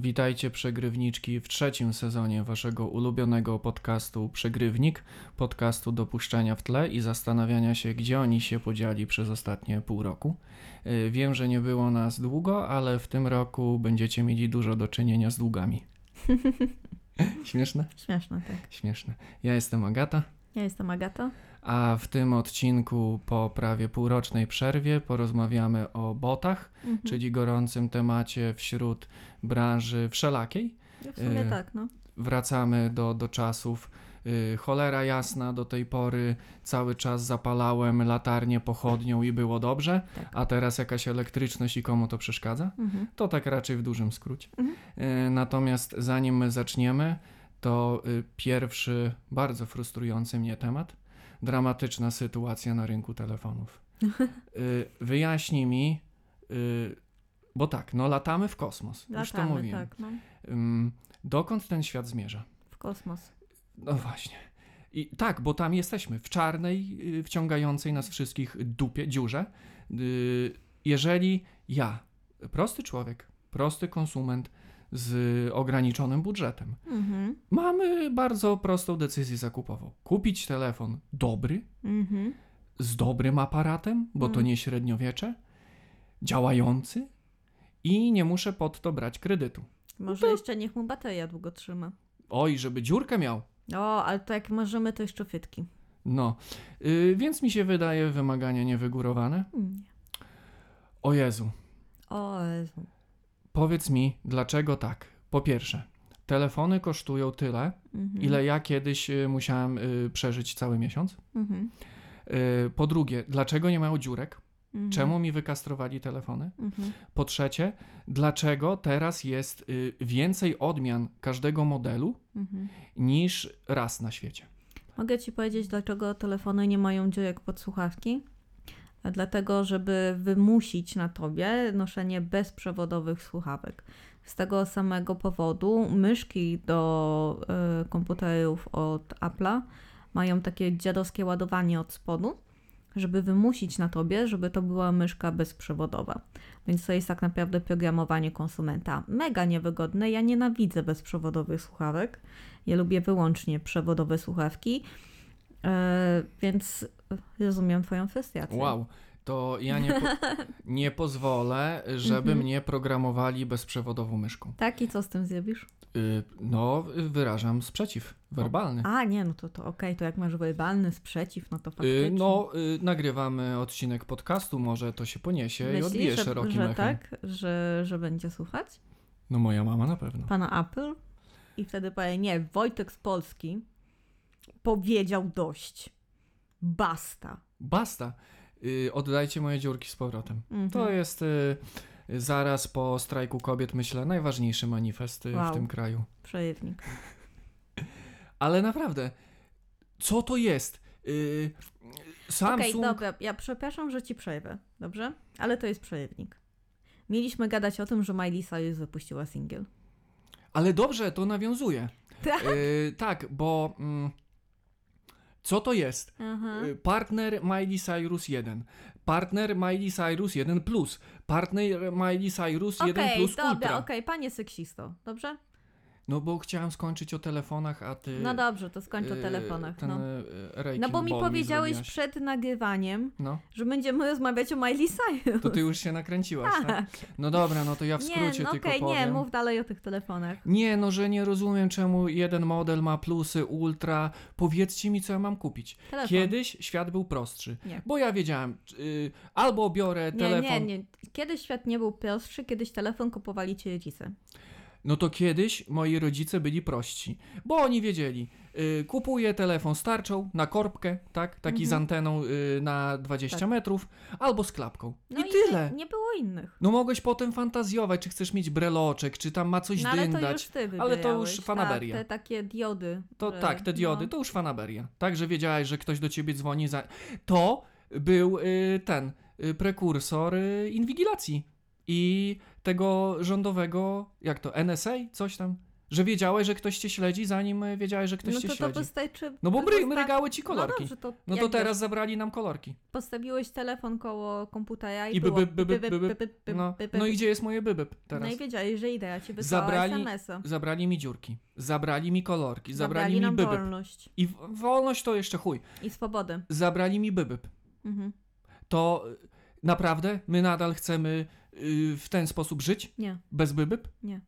Witajcie przegrywniczki w trzecim sezonie waszego ulubionego podcastu Przegrywnik, podcastu do puszczania w tle i zastanawiania się, gdzie oni się podzieli przez ostatnie pół roku. Yy, Wiem, że nie było nas długo, ale w tym roku będziecie mieli dużo do czynienia z długami. Śmieszne? Śmieszne, tak. Śmieszne. Ja jestem Agata. Ja jestem Agata. A w tym odcinku po prawie półrocznej przerwie porozmawiamy o botach, Mhm. czyli gorącym temacie wśród branży wszelakiej. W sumie e, tak, no. Wracamy do, do czasów y, cholera jasna, do tej pory cały czas zapalałem latarnię pochodnią i było dobrze, Tak. a teraz jakaś elektryczność i komu to przeszkadza? Mhm. To tak raczej w dużym skrócie. Mhm. Y, Natomiast zanim my zaczniemy, to y, pierwszy bardzo frustrujący mnie temat. Dramatyczna sytuacja na rynku telefonów. Y, Wyjaśnij mi, y, bo tak, no latamy w kosmos. Już to Latamy, mówiłem. tak, no. Dokąd ten świat zmierza? W kosmos. No właśnie. I tak, bo tam jesteśmy, w czarnej, y, wciągającej nas wszystkich dupie, dziurze. Jeżeli ja, prosty człowiek, prosty konsument z ograniczonym budżetem, Mhm. mamy bardzo prostą decyzję zakupową. Kupić telefon dobry, Mhm. z dobrym aparatem, bo to Mm. nie średniowiecze, działający i nie muszę pod to brać kredytu. Może to- jeszcze niech mu bateria długo trzyma. Oj, żeby dziurkę miał. O, ale to jak możemy, to jeszcze fytki. No, y, więc mi się wydaje wymagania niewygórowane. Mm. O Jezu, O Jezu. Powiedz mi, dlaczego tak? Po pierwsze, telefony kosztują tyle, Mhm. ile ja kiedyś y, musiałem y, przeżyć cały miesiąc. Mhm. Y, Po drugie, dlaczego nie mają dziurek? Mhm. Czemu mi wykastrowali telefony? Mhm. Po trzecie, dlaczego teraz jest y, więcej odmian każdego modelu Mhm. niż raz na świecie? Mogę ci powiedzieć, dlaczego telefony nie mają dziurek pod słuchawki? Dlatego, żeby wymusić na tobie noszenie bezprzewodowych słuchawek. Z tego samego powodu myszki do y, komputerów od Apple'a mają takie dziadowskie ładowanie od spodu, żeby wymusić na tobie, żeby to była myszka bezprzewodowa. Więc to jest tak naprawdę programowanie konsumenta. Mega niewygodne. Ja nienawidzę bezprzewodowych słuchawek. Ja lubię wyłącznie przewodowe słuchawki. E, więc rozumiem Twoją frustrację. Wow, to ja nie, po, nie pozwolę, żeby Mhm. mnie programowali bezprzewodową myszką. Tak, i co z tym zrobisz? Y, no, wyrażam sprzeciw werbalny. A, nie, no to, to okej, to jak masz werbalny sprzeciw, no to Y, faktycznie. no, nagrywamy odcinek podcastu, może to się poniesie i odbije że, szerokim że echem. tak, że, że będzie słuchać No moja mama na pewno. pana Apple i wtedy powie, nie, Wojtek z Polski powiedział dość. Basta. Basta. Y, oddajcie moje dziurki z powrotem. Mhm. To jest y, zaraz po strajku kobiet, myślę, najważniejszy manifest y, w Wow. tym kraju. Przejewnik. Ale naprawdę, co to jest? Y, Okej, Samsung... dobra, ja przepraszam, że ci przejdę, dobrze? Ale to jest przejewnik. Mieliśmy gadać o tym, że Miley Cyrus wypuściła singiel. Ale dobrze, to nawiązuje. Tak. Y, tak, bo... Mm, co to jest? Aha. Y, Partner Miley Cyrus 1, partner Miley Cyrus 1 Plus, partner Miley Cyrus 1 Okej, Plus dobra, Ultra. okej, panie seksisto, dobrze? No bo chciałem skończyć o telefonach, a ty... No dobrze, to skończ o y, telefonach. Ten, No. y, no bo mi powiedziałeś zrobiłaś. przed nagrywaniem, No, że będziemy rozmawiać o Miley Cyrus. to ty już się nakręciłaś, tak? No dobra, no to ja w nie, skrócie no tylko okej, powiem. nie, mów dalej o tych telefonach. Nie, no że nie rozumiem, czemu jeden model ma plusy, ultra. Powiedzcie mi, co ja mam kupić. Telefon. Kiedyś świat był prostszy. Nie. Bo ja wiedziałem, y, albo biorę Nie, telefon. nie, nie. Kiedyś świat nie był prostszy, kiedyś telefon kupowali ci rodzice. No to kiedyś moi rodzice byli prości, bo oni wiedzieli, y, kupuję telefon z tarczą na korbkę, tak, taki z anteną y, na 20 Mhm. Tak. metrów, albo z klapką. No I tyle. Nie, nie było innych. No mogłeś potem fantazjować, czy chcesz mieć breloczek, czy tam ma coś No ale to dyndać. już ty ale to już fanaberia. Tak, te takie diody. To tak, te diody, no. to już fanaberia. Tak, że wiedziałeś, że ktoś do ciebie dzwoni za... To był y, ten y, prekursor y, inwigilacji i tego rządowego, jak to, NSA, coś tam? Że wiedziałeś, że ktoś cię śledzi, zanim e, wiedziałeś, że ktoś no cię to to śledzi. wystarczy... No bo wystarczy- mrygały ci No kolorki. dobrze, to No to teraz zabrali nam kolorki. postawiłeś telefon koło komputera i, I było... by, by, by, by, by, by, by, No, no i gdzie jest moje bybyb No teraz? i wiedziałeś, że idę, ja ci wysłała Zabrali- SMS-a. Zabrali mi dziurki, zabrali mi kolorki, zabrali, Zabrali mi nam bybyb. wolność I wolność to jeszcze chuj. i swobodę. Zabrali mi bybyb. Mhm. To y, naprawdę my nadal chcemy y, w ten sposób żyć? Nie, Bez bybyb? nie.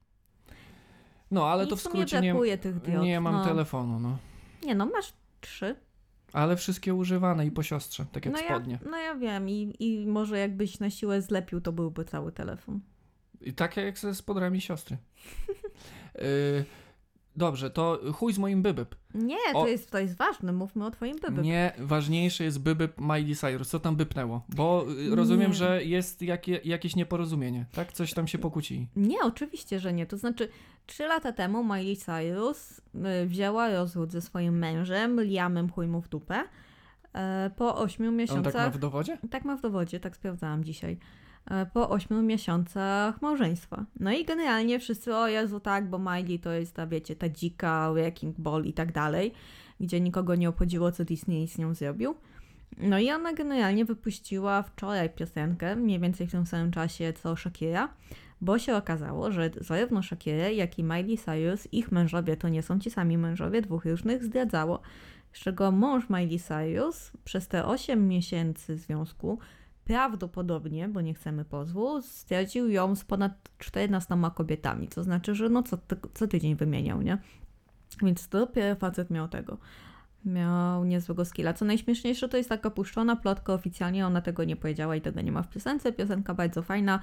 No, ale I to w skrócie nie, nie mam no. telefonu, no. Nie no, masz trzy. Ale wszystkie używane i po siostrze, tak jak no, ja, spodnie. no ja wiem I, i może jakbyś na siłę zlepił, to byłby cały telefon. I takie jak ze spodrami siostry. y, dobrze, to chuj z moim bybyb. Nie, O- to jest, to jest ważne, mówmy o twoim byby. Nie, ważniejszy jest bybyb Miley Cyrus. Co tam bypnęło? Bo y, rozumiem, Nie. że jest jakie, jakieś nieporozumienie, tak? Coś tam się pokłócili. Nie, oczywiście, że nie. To znaczy, trzy lata temu Miley Cyrus y, wzięła rozwód ze swoim mężem, Liamem chuj mu w dupę. E, po ośmiu On miesiącach... tak ma w dowodzie? Tak ma w dowodzie, tak sprawdzałam dzisiaj. E, Po ośmiu miesiącach małżeństwa. No i generalnie wszyscy, o Jezu, tak, bo Miley to jest ta, wiecie, ta dzika, Wrecking Ball i tak dalej, gdzie nikogo nie obchodziło, co Disney z nią zrobił. No i ona generalnie wypuściła wczoraj piosenkę, mniej więcej w tym samym czasie co Shakira, bo się okazało, że zarówno Shakira, jak i Miley Cyrus, ich mężowie to nie są ci sami mężowie, dwóch różnych zdradzało. Z czego mąż Miley Cyrus przez te 8 miesięcy związku prawdopodobnie, bo nie chcemy pozwu, zdradził ją z ponad 14 kobietami. To znaczy, że no co, ty, co tydzień wymieniał, nie? Więc to dopiero facet miał tego. Miał niezłego skilla. Co najśmieszniejsze, to jest taka puszczona plotka oficjalnie, ona tego nie powiedziała i tego nie ma w piosence. Piosenka bardzo fajna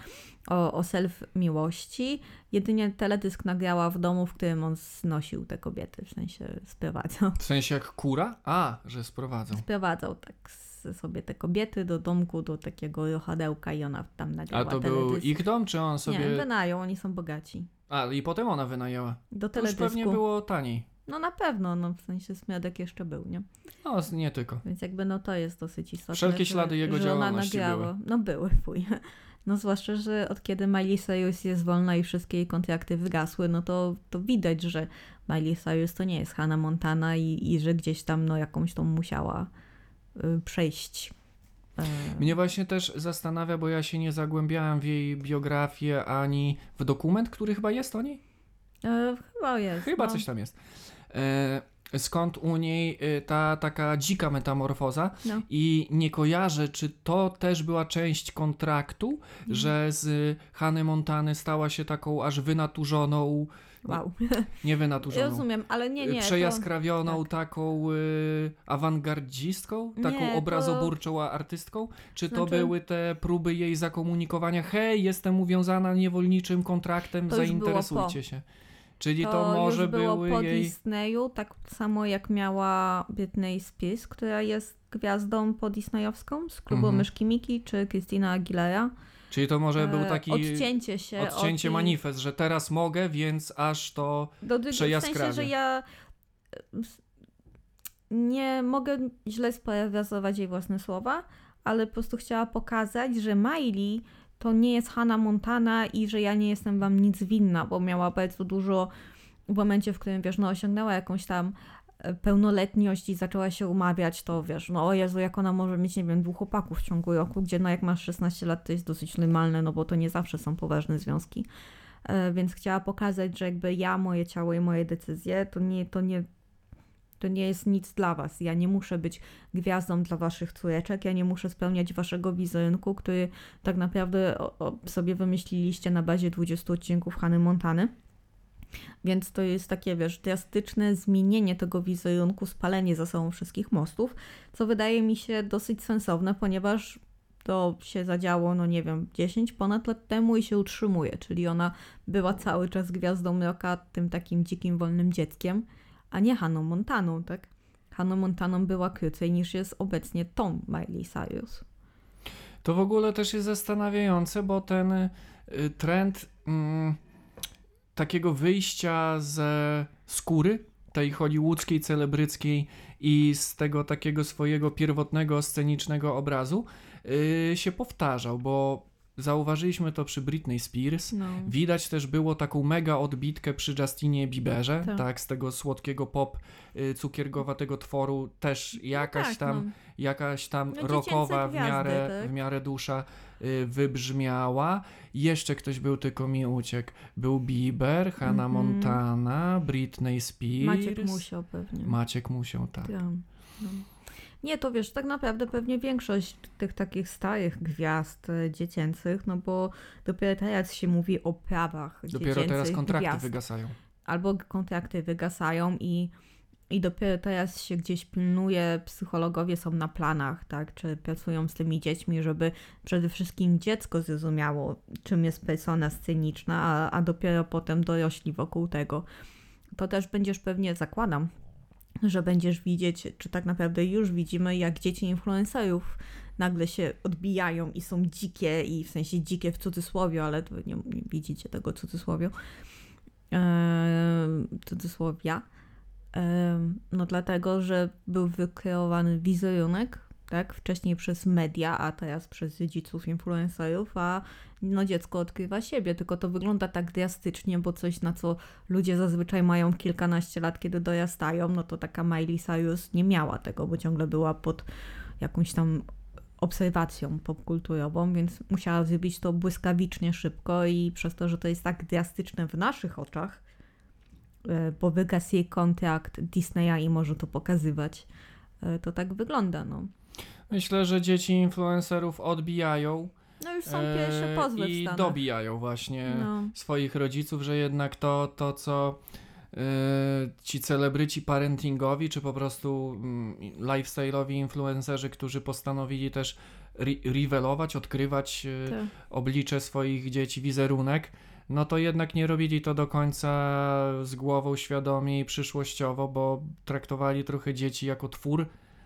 o, o self-miłości. Jedynie teledysk nagrała w domu, w którym on znosił te kobiety, w sensie sprowadzał. W sensie jak kura? A, że sprowadzą. Sprowadzał tak sobie te kobiety do domku, do takiego rochadełka i ona tam A nagrała to był teledysk. ich dom, czy on Nie, sobie... wynają, oni są bogaci. A, i potem ona wynajęła. Do To już teledysku. pewnie było taniej. No na pewno, no w sensie Smiadek jeszcze był, nie? No, nie tylko. Więc jakby no to jest dosyć istotne. Wszelkie ślady jego że działalności nagrała. No były, fuj. No zwłaszcza, że od kiedy Miley Cyrus jest wolna i wszystkie jej kontrakty wygasły, no to, to widać, że Miley Cyrus to nie jest Hannah Montana i, i że gdzieś tam no jakąś tą musiała przejść. E, Mnie właśnie też zastanawia, bo ja się nie zagłębiałem w jej biografię ani w dokument, który chyba jest o niej. e, chyba jest. Chyba no. coś tam jest. E, skąd u niej e, ta taka dzika metamorfoza No. i nie kojarzę, czy to też była część kontraktu, Mhm. że z Hany Montany stała się taką aż wynaturzoną, Wow. nie wynaturzoną, Rozumiem, ale nie, nie. To, przejaskrawioną tak. taką y, awangardzistką, taką Nie, to- obrazoburczą artystką? Czy to Znaczy- były te próby jej zakomunikowania, hej, jestem uwiązana niewolniczym kontraktem, To zainteresujcie się. Czyli to, to może już było były po jej... Disneyu, tak samo jak miała Britney Spears, która jest gwiazdą po disneyowską z klubu Mhm. Myszki Miki, czy Christina Aguilera. Czyli to może był E, taki Odcięcie się odcięcie od... manifest, że teraz mogę, więc aż to... Do, w sensie, że ja e, nie mogę źle sparafrazować jej własne słowa, ale po prostu chciała pokazać, że Miley to nie jest Hannah Montana i że ja nie jestem wam nic winna, bo miała bardzo dużo w momencie, w którym, wiesz, no osiągnęła jakąś tam pełnoletność i zaczęła się umawiać, to wiesz, no o Jezu, jak ona może mieć, nie wiem, dwóch chłopaków w ciągu roku, gdzie no jak masz 16 lat, to jest dosyć normalne, no bo to nie zawsze są poważne związki. E, Więc chciała pokazać, że jakby ja, moje ciało i moje decyzje, to nie, to nie, to nie jest nic dla was. Ja nie muszę być gwiazdą dla waszych córeczek, ja nie muszę spełniać waszego wizerunku, który tak naprawdę sobie wymyśliliście na bazie 20 odcinków Hany Montany. Więc to jest takie, wiesz, drastyczne zmienienie tego wizerunku, spalenie za sobą wszystkich mostów, co wydaje mi się dosyć sensowne, ponieważ to się zadziało, no nie wiem, 10 ponad lat temu i się utrzymuje, czyli ona była cały czas gwiazdą roka, tym takim dzikim, wolnym dzieckiem, a nie Haną Montaną, tak? Haną Montaną była krócej niż jest obecnie tą Miley Cyrus. To w ogóle też jest zastanawiające, bo ten y, trend mm, takiego wyjścia ze skóry, tej hollywoodzkiej, celebryckiej i z tego takiego swojego pierwotnego scenicznego obrazu y, się powtarzał, bo zauważyliśmy to przy Britney Spears. No. Widać też było taką mega odbitkę przy Justinie Bieberze, Tak. tak, z tego słodkiego pop y, cukierkowatego tworu też jakaś tak, tam no. jakaś tam No, rockowa w miarę, tak. w miarę dusza y, wybrzmiała. Jeszcze ktoś był, tylko mi uciekł. Był Bieber, Hannah Mhm. Montana, Britney Spears. Maciek musiał pewnie. Maciek musiał, tak. Tak, no. Nie, to wiesz, tak naprawdę pewnie większość tych takich starych gwiazd e, dziecięcych, no bo dopiero teraz się mówi o prawach Dopiero dziecięcych teraz kontrakty gwiazd. wygasają. Albo kontrakty wygasają i, i dopiero teraz się gdzieś pilnuje, psychologowie są na planach, tak, czy pracują z tymi dziećmi, żeby przede wszystkim dziecko zrozumiało, czym jest persona sceniczna, a, a dopiero potem dorośli wokół tego. To też będziesz pewnie, zakładam, że będziesz widzieć, czy tak naprawdę już widzimy, jak dzieci influencerów nagle się odbijają i są dzikie, i w sensie dzikie w cudzysłowie, ale nie, nie widzicie tego cudzysłowiu, em, cudzysłowia. Em, No dlatego, że był wykreowany wizerunek, tak, wcześniej przez media, a teraz przez rodziców influencerów, a no dziecko odkrywa siebie, tylko to wygląda tak drastycznie, bo coś na co ludzie zazwyczaj mają kilkanaście lat, kiedy dorastają, no to taka Miley Cyrus nie miała tego, bo ciągle była pod jakąś tam obserwacją popkulturową, więc musiała zrobić to błyskawicznie szybko i przez to, że to jest tak drastyczne w naszych oczach, e, bo wygasł jej kontrakt Disneya i może to pokazywać, to tak wygląda, no. Myślę, że dzieci influencerów odbijają No już są pierwsze e, pozwy w i dobijają właśnie No. swoich rodziców, że jednak to, to co e, ci celebryci parentingowi, czy po prostu mm, lifestyle'owi influencerzy, którzy postanowili też revelować, odkrywać e, Tak. oblicze swoich dzieci, wizerunek, no to jednak nie robili to do końca z głową świadomie i przyszłościowo, bo traktowali trochę dzieci jako twór,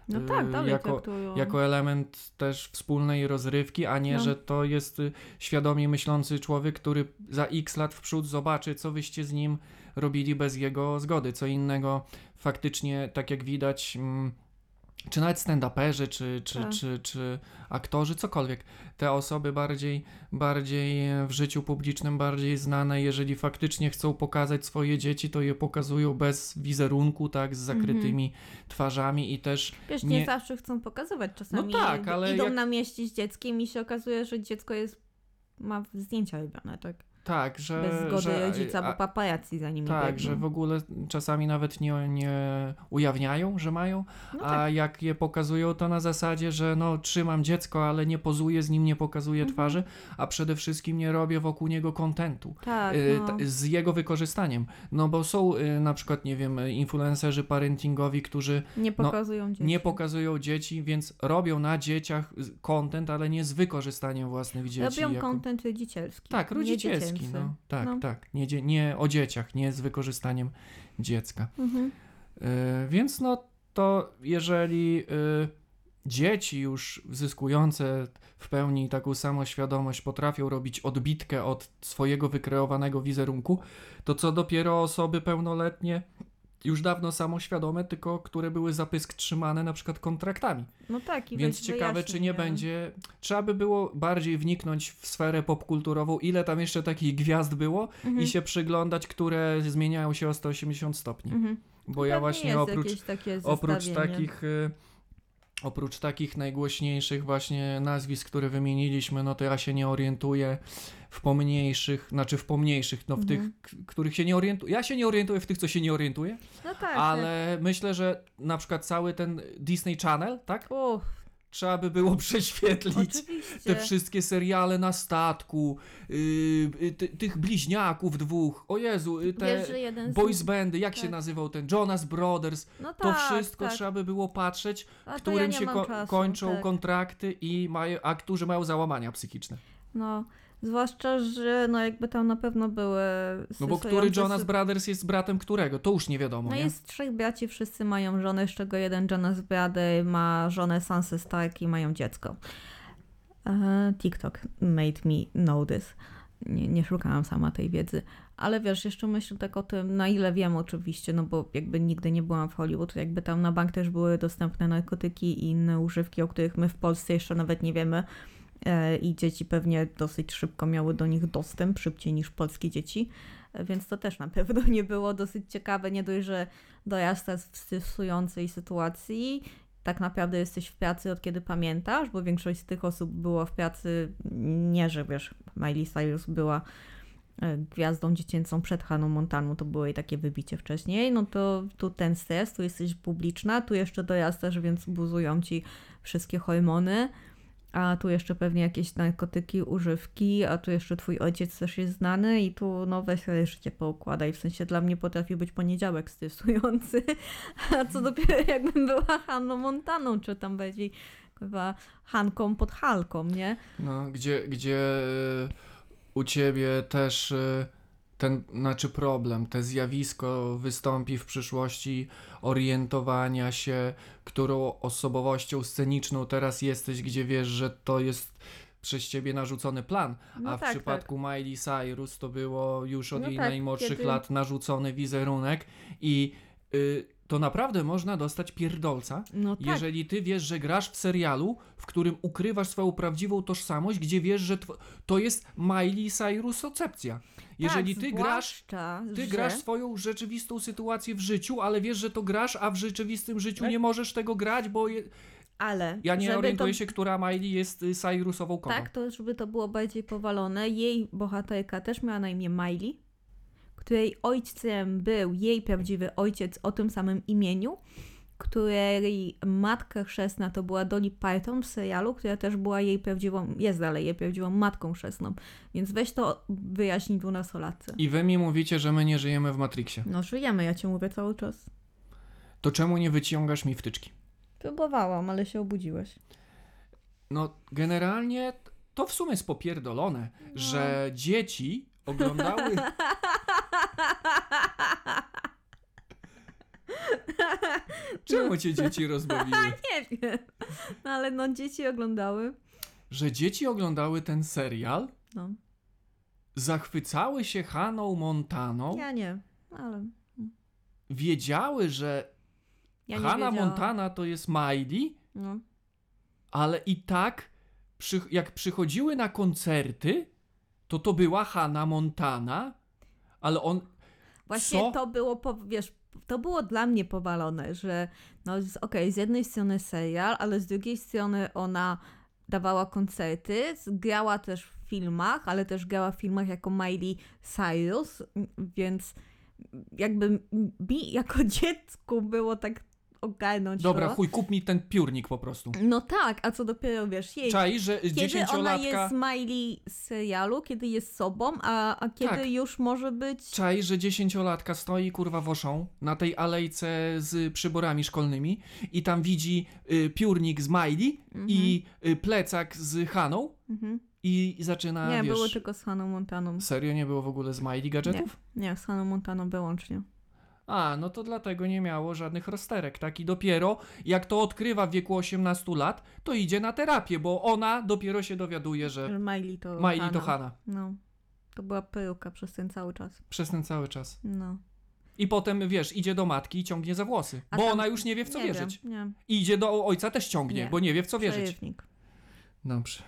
No y, tak, dalej jako- traktują. jako element też wspólnej rozrywki, a nie, No. że to jest y, świadomie myślący człowiek, który za x lat w przód zobaczy, co wyście z nim robili bez jego zgody. Co innego faktycznie, tak jak widać, mm, czy nawet stand-uperzy, czy, czy, Tak. czy, czy aktorzy, cokolwiek. Te osoby bardziej, bardziej w życiu publicznym, bardziej znane, jeżeli faktycznie chcą pokazać swoje dzieci, to je pokazują bez wizerunku, tak, z zakrytymi twarzami i też Wiesz, nie, nie- zawsze chcą pokazywać. Czasami No tak, ale idą jak- na mieście z dzieckiem i się okazuje, że dziecko jest ma zdjęcia robione, tak? Tak, że. Bez zgody że, rodzica, a- bo paparazzi za nimi Tak, biegną. że w ogóle czasami nawet nie, nie ujawniają, że mają, No a tak. jak je pokazują, to na zasadzie, że no trzymam dziecko, ale nie pozuję z nim, nie pokazuję Mhm. twarzy, a przede wszystkim nie robię wokół niego kontentu. Tak, y, no. z jego wykorzystaniem. No bo są y, na przykład, nie wiem, influencerzy parentingowi, którzy nie pokazują dzieci. no, nie pokazują dzieci, więc robią na dzieciach content, ale nie z wykorzystaniem własnych dzieci. Robią jako... kontent rodzicielski. Tak, rodzicielski, dziecięcy. no. Tak, No. tak. Nie, nie o dzieciach, nie z wykorzystaniem dziecka. Mhm. Y, więc no to jeżeli y, dzieci już zyskujące w pełni taką samoświadomość potrafią robić odbitkę od swojego wykreowanego wizerunku, to co dopiero osoby pełnoletnie już dawno samoświadome, tylko które były zapysk trzymane na przykład kontraktami. No tak, i Więc ciekawe, czy nie wyjaśnij, będzie. Trzeba by było bardziej wniknąć w sferę popkulturową, ile tam jeszcze takich gwiazd było Mhm. i się przyglądać, które zmieniają się o 180 stopni. Mhm. Bo ja Pewnie właśnie jest oprócz, oprócz takich. y, Oprócz takich najgłośniejszych właśnie nazwisk, które wymieniliśmy, no to ja się nie orientuję w pomniejszych, znaczy w pomniejszych, no w Mhm. tych, których się nie orientuję. Ja się nie orientuję w tych, co się nie orientuję, No tak. tak. ale myślę, że na przykład cały ten Disney Channel, tak? Uff, Trzeba by było prześwietlić oczywiście. te wszystkie seriale na statku, yy, ty, tych bliźniaków dwóch, o Jezu, yy, te jeden z... boys bandy, jak się tak. nazywał ten, Jonas Brothers, No to tak, wszystko tak. trzeba by było patrzeć, A to którym ja się ko- czasu, kończą tak. kontrakty i mają, a którzy mają załamania psychiczne. No, zwłaszcza, że no jakby tam na pewno były No bo który Jonas sy- Brothers jest bratem którego? To już nie wiadomo, No nie? jest trzech braci, wszyscy mają żonę, z czego jeden Jonas Brady ma żonę Sansa Stark i mają dziecko. E, TikTok made me know this. Nie, nie szukałam sama tej wiedzy. Ale wiesz, jeszcze myślę tak o tym, na ile wiem oczywiście, no bo jakby nigdy nie byłam w Hollywood, jakby tam na bank też były dostępne narkotyki i inne używki, o których my w Polsce jeszcze nawet nie wiemy, i dzieci pewnie dosyć szybko miały do nich dostęp, szybciej niż polskie dzieci, e, więc to też na pewno nie było dosyć ciekawe. Nie dość, że dorasta w stresującej sytuacji, tak naprawdę jesteś w pracy od kiedy pamiętasz, bo większość z tych osób było w pracy, nie że wiesz, Miley Cyrus była e, gwiazdą dziecięcą przed Haną Montaną, to było jej takie wybicie wcześniej, no to tu ten stres, tu jesteś publiczna, tu jeszcze dorastasz, więc buzują ci wszystkie hormony, a tu jeszcze pewnie jakieś narkotyki, używki, a tu jeszcze twój ojciec też jest znany i tu no weź życie poukładaj, w sensie dla mnie potrafi być poniedziałek stresujący, a co dopiero jakbym była Hanną Montaną, czy tam bardziej chyba Hanką pod Halką, nie? No, gdzie, gdzie e, u ciebie też e, ten, znaczy problem, te zjawisko wystąpi w przyszłości orientowania się, którą osobowością sceniczną teraz jesteś, gdzie wiesz, że to jest przez ciebie narzucony plan, No a w tak, przypadku Miley Cyrus to było już od No jej tak, najmłodszych kiedy- lat narzucony wizerunek i y, to naprawdę można dostać pierdolca, No tak, jeżeli ty wiesz, że grasz w serialu, w którym ukrywasz swoją prawdziwą tożsamość, gdzie wiesz, że to jest Miley Cyrusocepcja. Jeżeli tak, ty grasz, ty że... grasz swoją rzeczywistą sytuację w życiu, ale wiesz, że to grasz, a w rzeczywistym życiu Tak. nie możesz tego grać, bo je... Ale ja nie orientuję to... się, która Miley jest y, Cyrusową koną. Tak, to żeby to było bardziej powalone, jej bohaterka też miała na imię Miley, której ojcem był jej prawdziwy ojciec o tym samym imieniu, której matka chrzestna to była Dolly Parton w serialu, która też była jej prawdziwą, jest dalej jej prawdziwą matką chrzestną. Więc weź to wyjaśnij dwunastolatce. I wy mi mówicie, że my nie żyjemy w Matrixie. No żyjemy, ja ci mówię cały czas. To czemu nie wyciągasz mi wtyczki? Próbowałam, ale się obudziłeś. No, generalnie to w sumie jest popierdolone, No. że dzieci oglądały... Czemu cię dzieci rozbawiły? Nie wiem, no, ale no dzieci oglądały. Że dzieci oglądały ten serial, No, zachwycały się Haną Montaną, ja nie, ale wiedziały, że ja wiedziałam. Montana to jest Miley, No. ale i tak, przy, jak przychodziły na koncerty, to to była Hannah Montana, ale on... Właśnie Co? to było, po, wiesz, to było dla mnie powalone, że no okej, z jednej strony serial, ale z drugiej strony ona dawała koncerty, grała też w filmach, ale też grała w filmach jako Miley Cyrus, więc jakby mi jako dziecku było tak ogarnąć Dobra, to. chuj, kup mi ten piórnik po prostu. No tak, a co dopiero, wiesz, jej Czaj, że kiedy ona jest Miley z serialu, kiedy jest sobą, a, a kiedy Tak. już może być... Czaj, że dziesięciolatka stoi kurwa woszą na tej alejce z przyborami szkolnymi i tam widzi y, piórnik z Miley i y, plecak z Haną Mhm. i zaczyna, Nie, wiesz... było tylko z Haną Montaną. Serio nie było w ogóle z Miley gadżetów? Nie, z Haną Montaną wyłącznie. A, no to dlatego nie miało żadnych rozterek. Tak i dopiero jak to odkrywa w wieku 18 lat, to idzie na terapię, bo ona dopiero się dowiaduje, że Miley to Miley Hanna. to Hanna. No. To była peruka przez ten cały czas. Przez ten cały czas. No. I potem, wiesz, idzie do matki i ciągnie za włosy, A bo tam- ona już nie wie w co nie wierzyć. Wiem, nie. I idzie do ojca też ciągnie, Nie. bo nie wie w co wierzyć. Przerywnik. Dobrze.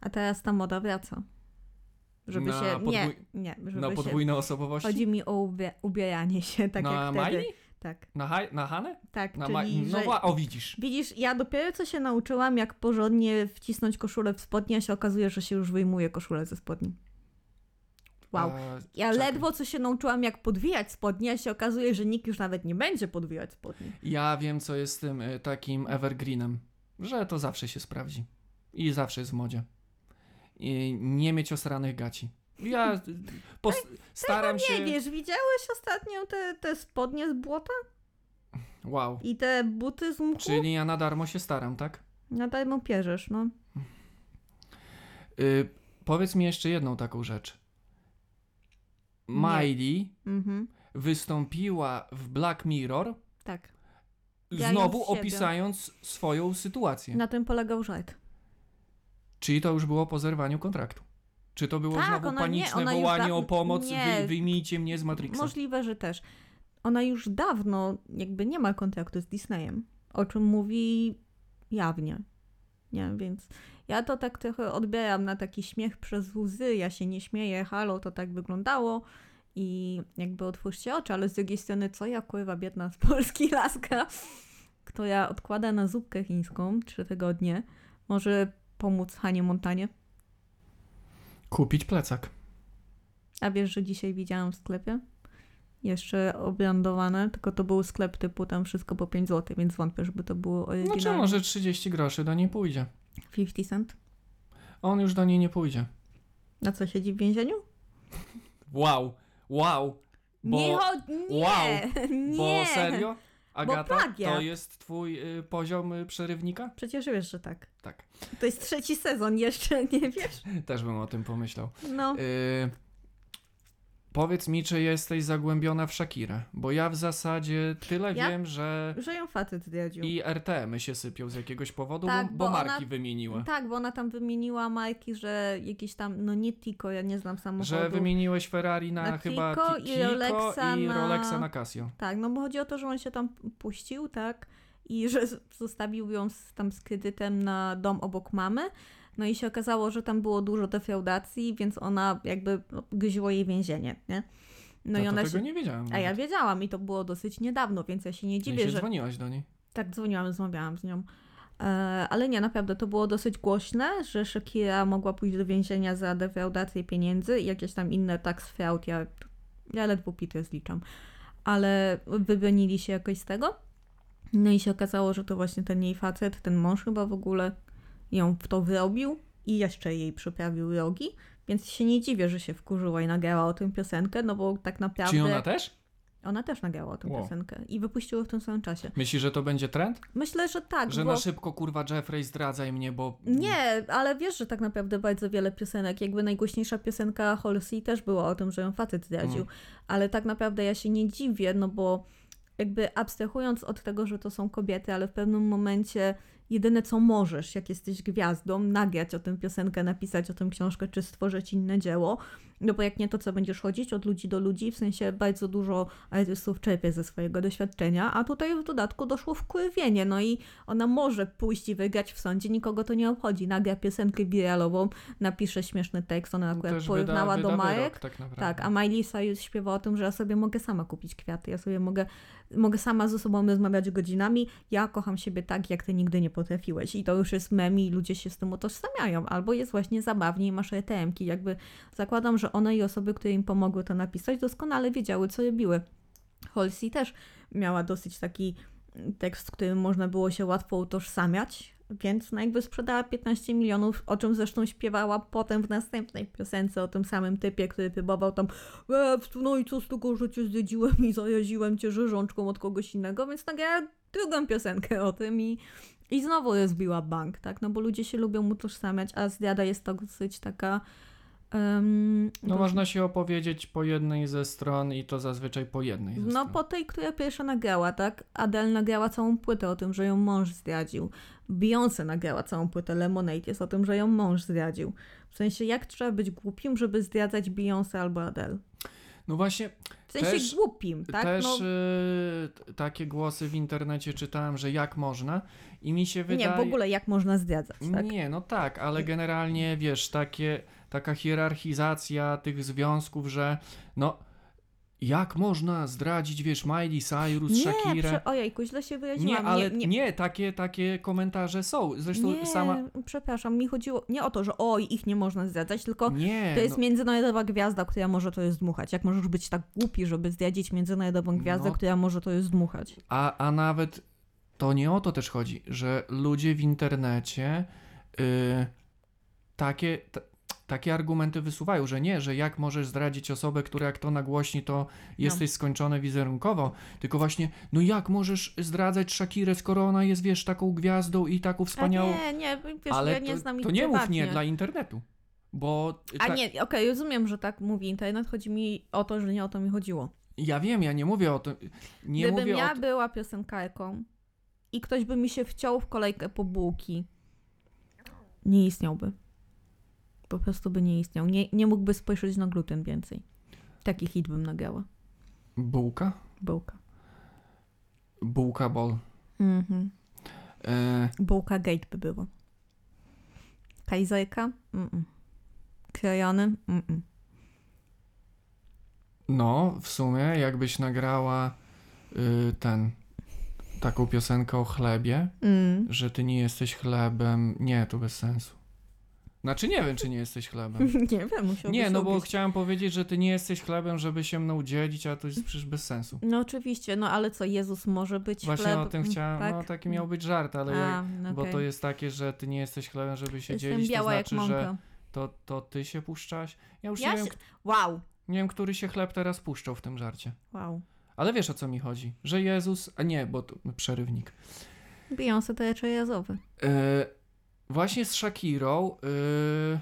A teraz ta moda wraca. Żeby Na się... podwój- Nie, nie. Żeby Na się... podwójne osobowości? Chodzi mi o ubie... ubieranie się, tak na jak wtedy. Miley? Tak, Na, haj- na Hanę? tak, Na czyli Ma- no że... o widzisz. Widzisz, ja dopiero co się nauczyłam, jak porządnie wcisnąć koszulę w spodnie, a się okazuje, że się już wyjmuje koszulę ze spodni. Wow. A, Ja czekaj. ledwo co się nauczyłam, jak podwijać spodnie, a się okazuje, że nikt już nawet nie będzie podwijać spodni. Ja wiem, co jest tym y, takim evergreenem, że to zawsze się sprawdzi. I zawsze jest w modzie. Nie mieć osranych gaci. Ja staram Nie się... wiesz, widziałeś ostatnio te, te spodnie z błota Wow. i te buty z mchu? Czyli ja na darmo się staram, tak? Nadal mu pierzesz, no. Y, powiedz mi jeszcze jedną taką rzecz. Nie. Miley Mhm, wystąpiła w Black Mirror, tak. Znowu opisując swoją sytuację. Na tym polegał żart. Czyli to już było po zerwaniu kontraktu? Czy to było Tak, znowu ona nie, paniczne ona już wołanie da- o pomoc, nie. wy, wyjmijcie mnie z Matrixa? Możliwe, że też. Ona już dawno jakby nie ma kontraktu z Disneyem, o czym mówi jawnie. nie? Więc ja to tak trochę odbieram na taki śmiech przez łzy, ja się nie śmieję, halo, to tak wyglądało i jakby otwórzcie oczy, ale z drugiej strony, co ja kurwa biedna z Polski laska, która odkłada na zupkę chińską trzy tygodnie, może pomóc Hanie Montanie? Kupić plecak. A wiesz, że dzisiaj widziałam w sklepie? Jeszcze obrandowane, tylko to był sklep typu tam wszystko po 5 zł, więc wątpię, żeby to było No oryginalne. czy może 30 groszy do niej pójdzie. 50 cent? On już do niej nie pójdzie. Na co siedzi w więzieniu? Wow, wow. Bo, nie, cho- nie, wow, nie. bo serio? Agata, plagiat. to jest twój y, poziom y, przerywnika? Przecież wiesz, że tak. Tak, To jest trzeci sezon, jeszcze nie wiesz? też bym o tym pomyślał. No. Y, powiedz mi, czy jesteś zagłębiona w Shakirę, bo ja w zasadzie tyle Ja? wiem, że Że ją facet zdradził. i RTM-y się sypią z jakiegoś powodu, Tak, bo, bo bo ona- marki wymieniły. Tak, bo ona tam wymieniła marki, że jakieś tam, no nie Tico, ja nie znam samochodu. Że wymieniłeś Ferrari na, Na chyba Kiko Ti- i Rolexa i na- Rolexa na Casio. Tak, no bo chodzi o to, że on się tam puścił, tak? I że zostawił ją z, tam z kredytem na dom obok mamy. No i się okazało, że tam było dużo defraudacji, więc ona jakby gryziło jej więzienie, nie? No ja i ona tego się... nie wiedziałem. A ja nawet. wiedziałam i to było dosyć niedawno, więc ja się nie dziwię, się że... dzwoniłaś do niej. Tak, dzwoniłam, rozmawiałam z nią. E, ale nie, naprawdę to było dosyć głośne, że Shakira mogła pójść do więzienia za defraudację pieniędzy i jakieś tam inne tax fraud. Ja, ja ledwo pity zliczam. Ale wybronili się jakoś z tego. No i się okazało, że to właśnie ten jej facet, ten mąż chyba w ogóle ją w to wyrobił i jeszcze jej przyprawił rogi. Więc się nie dziwię, że się wkurzyła i nagrała o tym piosenkę, no bo tak naprawdę... Czy ona też? Ona też nagrała o tym Wow. piosenkę i wypuściła w tym samym czasie. Myślisz, że to będzie trend? Myślę, że tak, że bo... na szybko, kurwa, Jeffrey, zdradzaj mnie, bo... Nie, ale wiesz, że tak naprawdę bardzo wiele piosenek, jakby najgłośniejsza piosenka Halsey też była o tym, że ją facet zdradził, Mm. ale tak naprawdę ja się nie dziwię, no bo jakby abstrahując od tego, że to są kobiety, ale w pewnym momencie jedyne co możesz, jak jesteś gwiazdą, nagrać o tym piosenkę, napisać o tym książkę, czy stworzyć inne dzieło, no bo jak nie to, co będziesz chodzić od ludzi do ludzi, w sensie bardzo dużo artystów czerpie ze swojego doświadczenia, a tutaj w dodatku doszło wkurwienie, no i ona może pójść i wygrać w sądzie, nikogo to nie obchodzi, nagra piosenkę wiralową, napisze śmieszny tekst, ona akurat Też porównała wyda, do wyda Majek, wyrok, tak naprawdę. tak, a Miley Cyrus śpiewa o tym, że ja sobie mogę sama kupić kwiaty, ja sobie mogę, mogę sama ze sobą rozmawiać godzinami, ja kocham siebie tak, jak ty nigdy nie potrafiłeś. I to już jest mem i ludzie się z tym utożsamiają. Albo jest właśnie zabawnie i masz RTM-ki. Jakby zakładam, że one i osoby, które im pomogły to napisać, doskonale wiedziały, co robiły. Halsey też miała dosyć taki tekst, z którym można było się łatwo utożsamiać, więc no jakby sprzedała 15 milionów, o czym zresztą śpiewała potem w następnej piosence o tym samym typie, który próbował tam e, no i co z tego, że cię zjedziłem i zajaziłem cię rzeżączką od kogoś innego, więc nagrała drugą piosenkę o tym i, i znowu rozbiła bank, tak, no bo ludzie się lubią utożsamiać, a zdrada jest to dosyć taka em, No można się opowiedzieć po jednej ze stron i to zazwyczaj po jednej ze no stron. po tej, która pierwsza nagrała, tak? Adele nagrała całą płytę o tym, że ją mąż zdradził. Beyoncé nagrała całą płytę Lemonade jest o tym, że ją mąż zdradził. W sensie, jak trzeba być głupim, żeby zdradzać Beyoncé albo Adele? No właśnie, W sensie Też- głupim, tak? też no, y, takie głosy w internecie czytałem, że jak można i mi się wydaje... nie, w ogóle jak można zdradzać, tak? Nie, no tak, ale generalnie wiesz, takie, taka hierarchizacja tych związków, że no jak można zdradzić, wiesz, Miley Cyrus, Nie, Shakirę. prze... ojejku, źle się Nie, wyraziłam. ale nie, nie, takie, takie komentarze są. Zresztą nie, sama. przepraszam, mi chodziło nie o to, że oj, ich nie można zdradzać, tylko Nie, to jest no, międzynarodowa gwiazda, która może to jest dmuchać. Jak możesz być tak głupi, żeby zdradzić międzynarodową gwiazdę, No. która może to jest dmuchać? a, a nawet to nie o to też chodzi, że ludzie w internecie y, takie. T, takie argumenty wysuwają, że nie, że jak możesz zdradzić osobę, która jak to nagłośni, to jesteś skończony wizerunkowo, tylko właśnie, no jak możesz zdradzać Shakirę, skoro ona jest, wiesz, taką gwiazdą i taką wspaniałą... A nie, nie, wiesz, Ale ja nie to, znam ich to nie mów nie dla internetu, bo... A ta- nie, okej, rozumiem, że tak mówi internet, chodzi mi o to, że nie o to mi chodziło. Ja wiem, ja nie mówię o tym, nie Gdybym mówię ja o... była piosenkarką i ktoś by mi się wciął w kolejkę po bułki, nie istniałby. Po prostu by nie istniał. Nie, nie mógłby spojrzeć na gluten więcej. Taki hit bym nagrała. Bułka? Bułka. Bułka bol. Mhm. E, Bułka gate by było. Kajzajka? Mm-mm. Krajony? Mm-mm. No, w sumie, jakbyś nagrała y, ten, taką piosenkę o chlebie, Mm. że ty nie jesteś chlebem. Nie, to bez sensu. Znaczy, nie wiem, czy nie jesteś chlebem. Nie wiem, musiałbyś Nie, no bo robić. chciałem powiedzieć, że ty nie jesteś chlebem, żeby się mną dzielić, a to jest przecież bez sensu. No oczywiście, no ale co, Jezus może być Właśnie chleb? o tym chciałem, tak? no taki miał być żart, ale A, jak, no bo okej. to jest takie, że ty nie jesteś chlebem, żeby się Jestem dzielić, to biała znaczy, jak że mąka. to, to ty się puszczasz. Ja już Ja nie, wiem, się... Wow, nie wiem, który się chleb teraz puszczał w tym żarcie. wow. Ale wiesz o co mi chodzi? Że Jezus, a nie, bo to przerywnik. Beyoncé to jazowy. E, właśnie z Shakirą, e,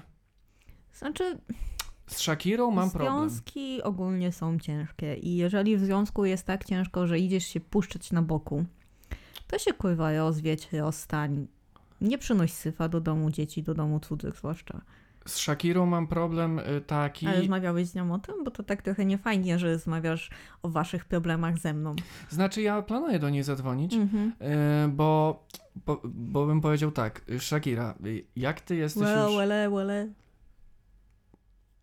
Znaczy, z Shakirą mam problem. związki ogólnie są ciężkie i jeżeli w związku jest tak ciężko, że idziesz się puszczać na boku, to się kurwa rozwiedź, rozstań. Nie przynoś syfa do domu dzieci, do domu cudzych zwłaszcza. Z Shakirą mam problem e, taki. Ale rozmawiałeś z nią o tym? Bo to tak trochę niefajnie, że rozmawiasz o waszych problemach ze mną. Znaczy, ja planuję do niej zadzwonić, Mhm. e, bo, bo, bo bym powiedział tak, Shakira, e, jak ty jesteś Wele, już... wele, wele.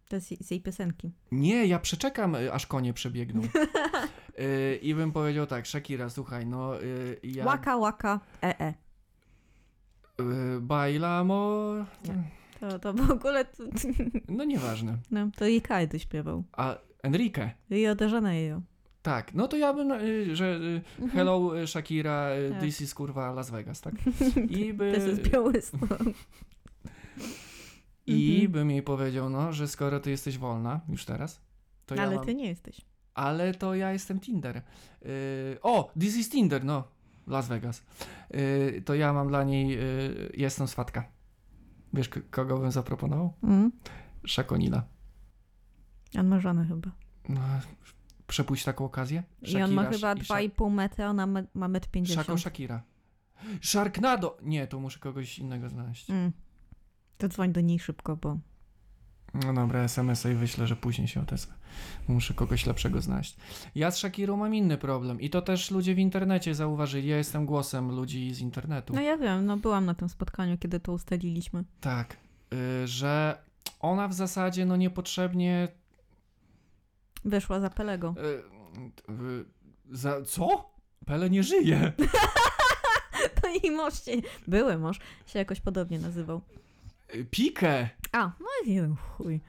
To jest z jej piosenki. Nie, ja przeczekam, aż konie przebiegną. I bym powiedział tak, Shakira, słuchaj, no ja... Łaka, łaka, e, e. Bailamo... To, to w ogóle, to, No nieważne. no, to i Kajdy śpiewał. A Enrique... Rio de Janeiro. Tak, no to ja bym, y, że y, Mhm. hello y, Shakira, Tak. this is kurwa Las Vegas, tak? I by, To jest Białystok. i Mhm. bym jej powiedział, no, że skoro ty jesteś wolna już teraz, to ja Ale mam, ty nie jesteś. ale to ja jestem Tinder. Y, o, this is Tinder, no, Las Vegas. Y, to ja mam dla niej, y, jestem swatka. Wiesz, kogo bym zaproponował? Mm. Shakonila. On ma żonę chyba. No, przepuść taką okazję? I on ma Shakira chyba i Sha- 2,5 metra, ona ma, ma 1,50 Shako m. Shakira. Sharknado! Nie, to muszę kogoś innego znaleźć. Mm. To dzwoń do niej szybko, bo... No dobra, SMS-a i wyślę, że później się odezwę. Muszę kogoś lepszego znaleźć. Ja z Shakirą mam inny problem i to też ludzie w internecie zauważyli. Ja jestem głosem ludzi z internetu. No ja wiem, no byłam na tym spotkaniu, kiedy to ustaliliśmy. Tak, y, że ona w zasadzie no niepotrzebnie... Wyszła za Pelego. Y, y, za, co? Pele nie żyje. To i mąż się... Były mąż się jakoś podobnie nazywał. Y, Pikę! A, no jeden chuj.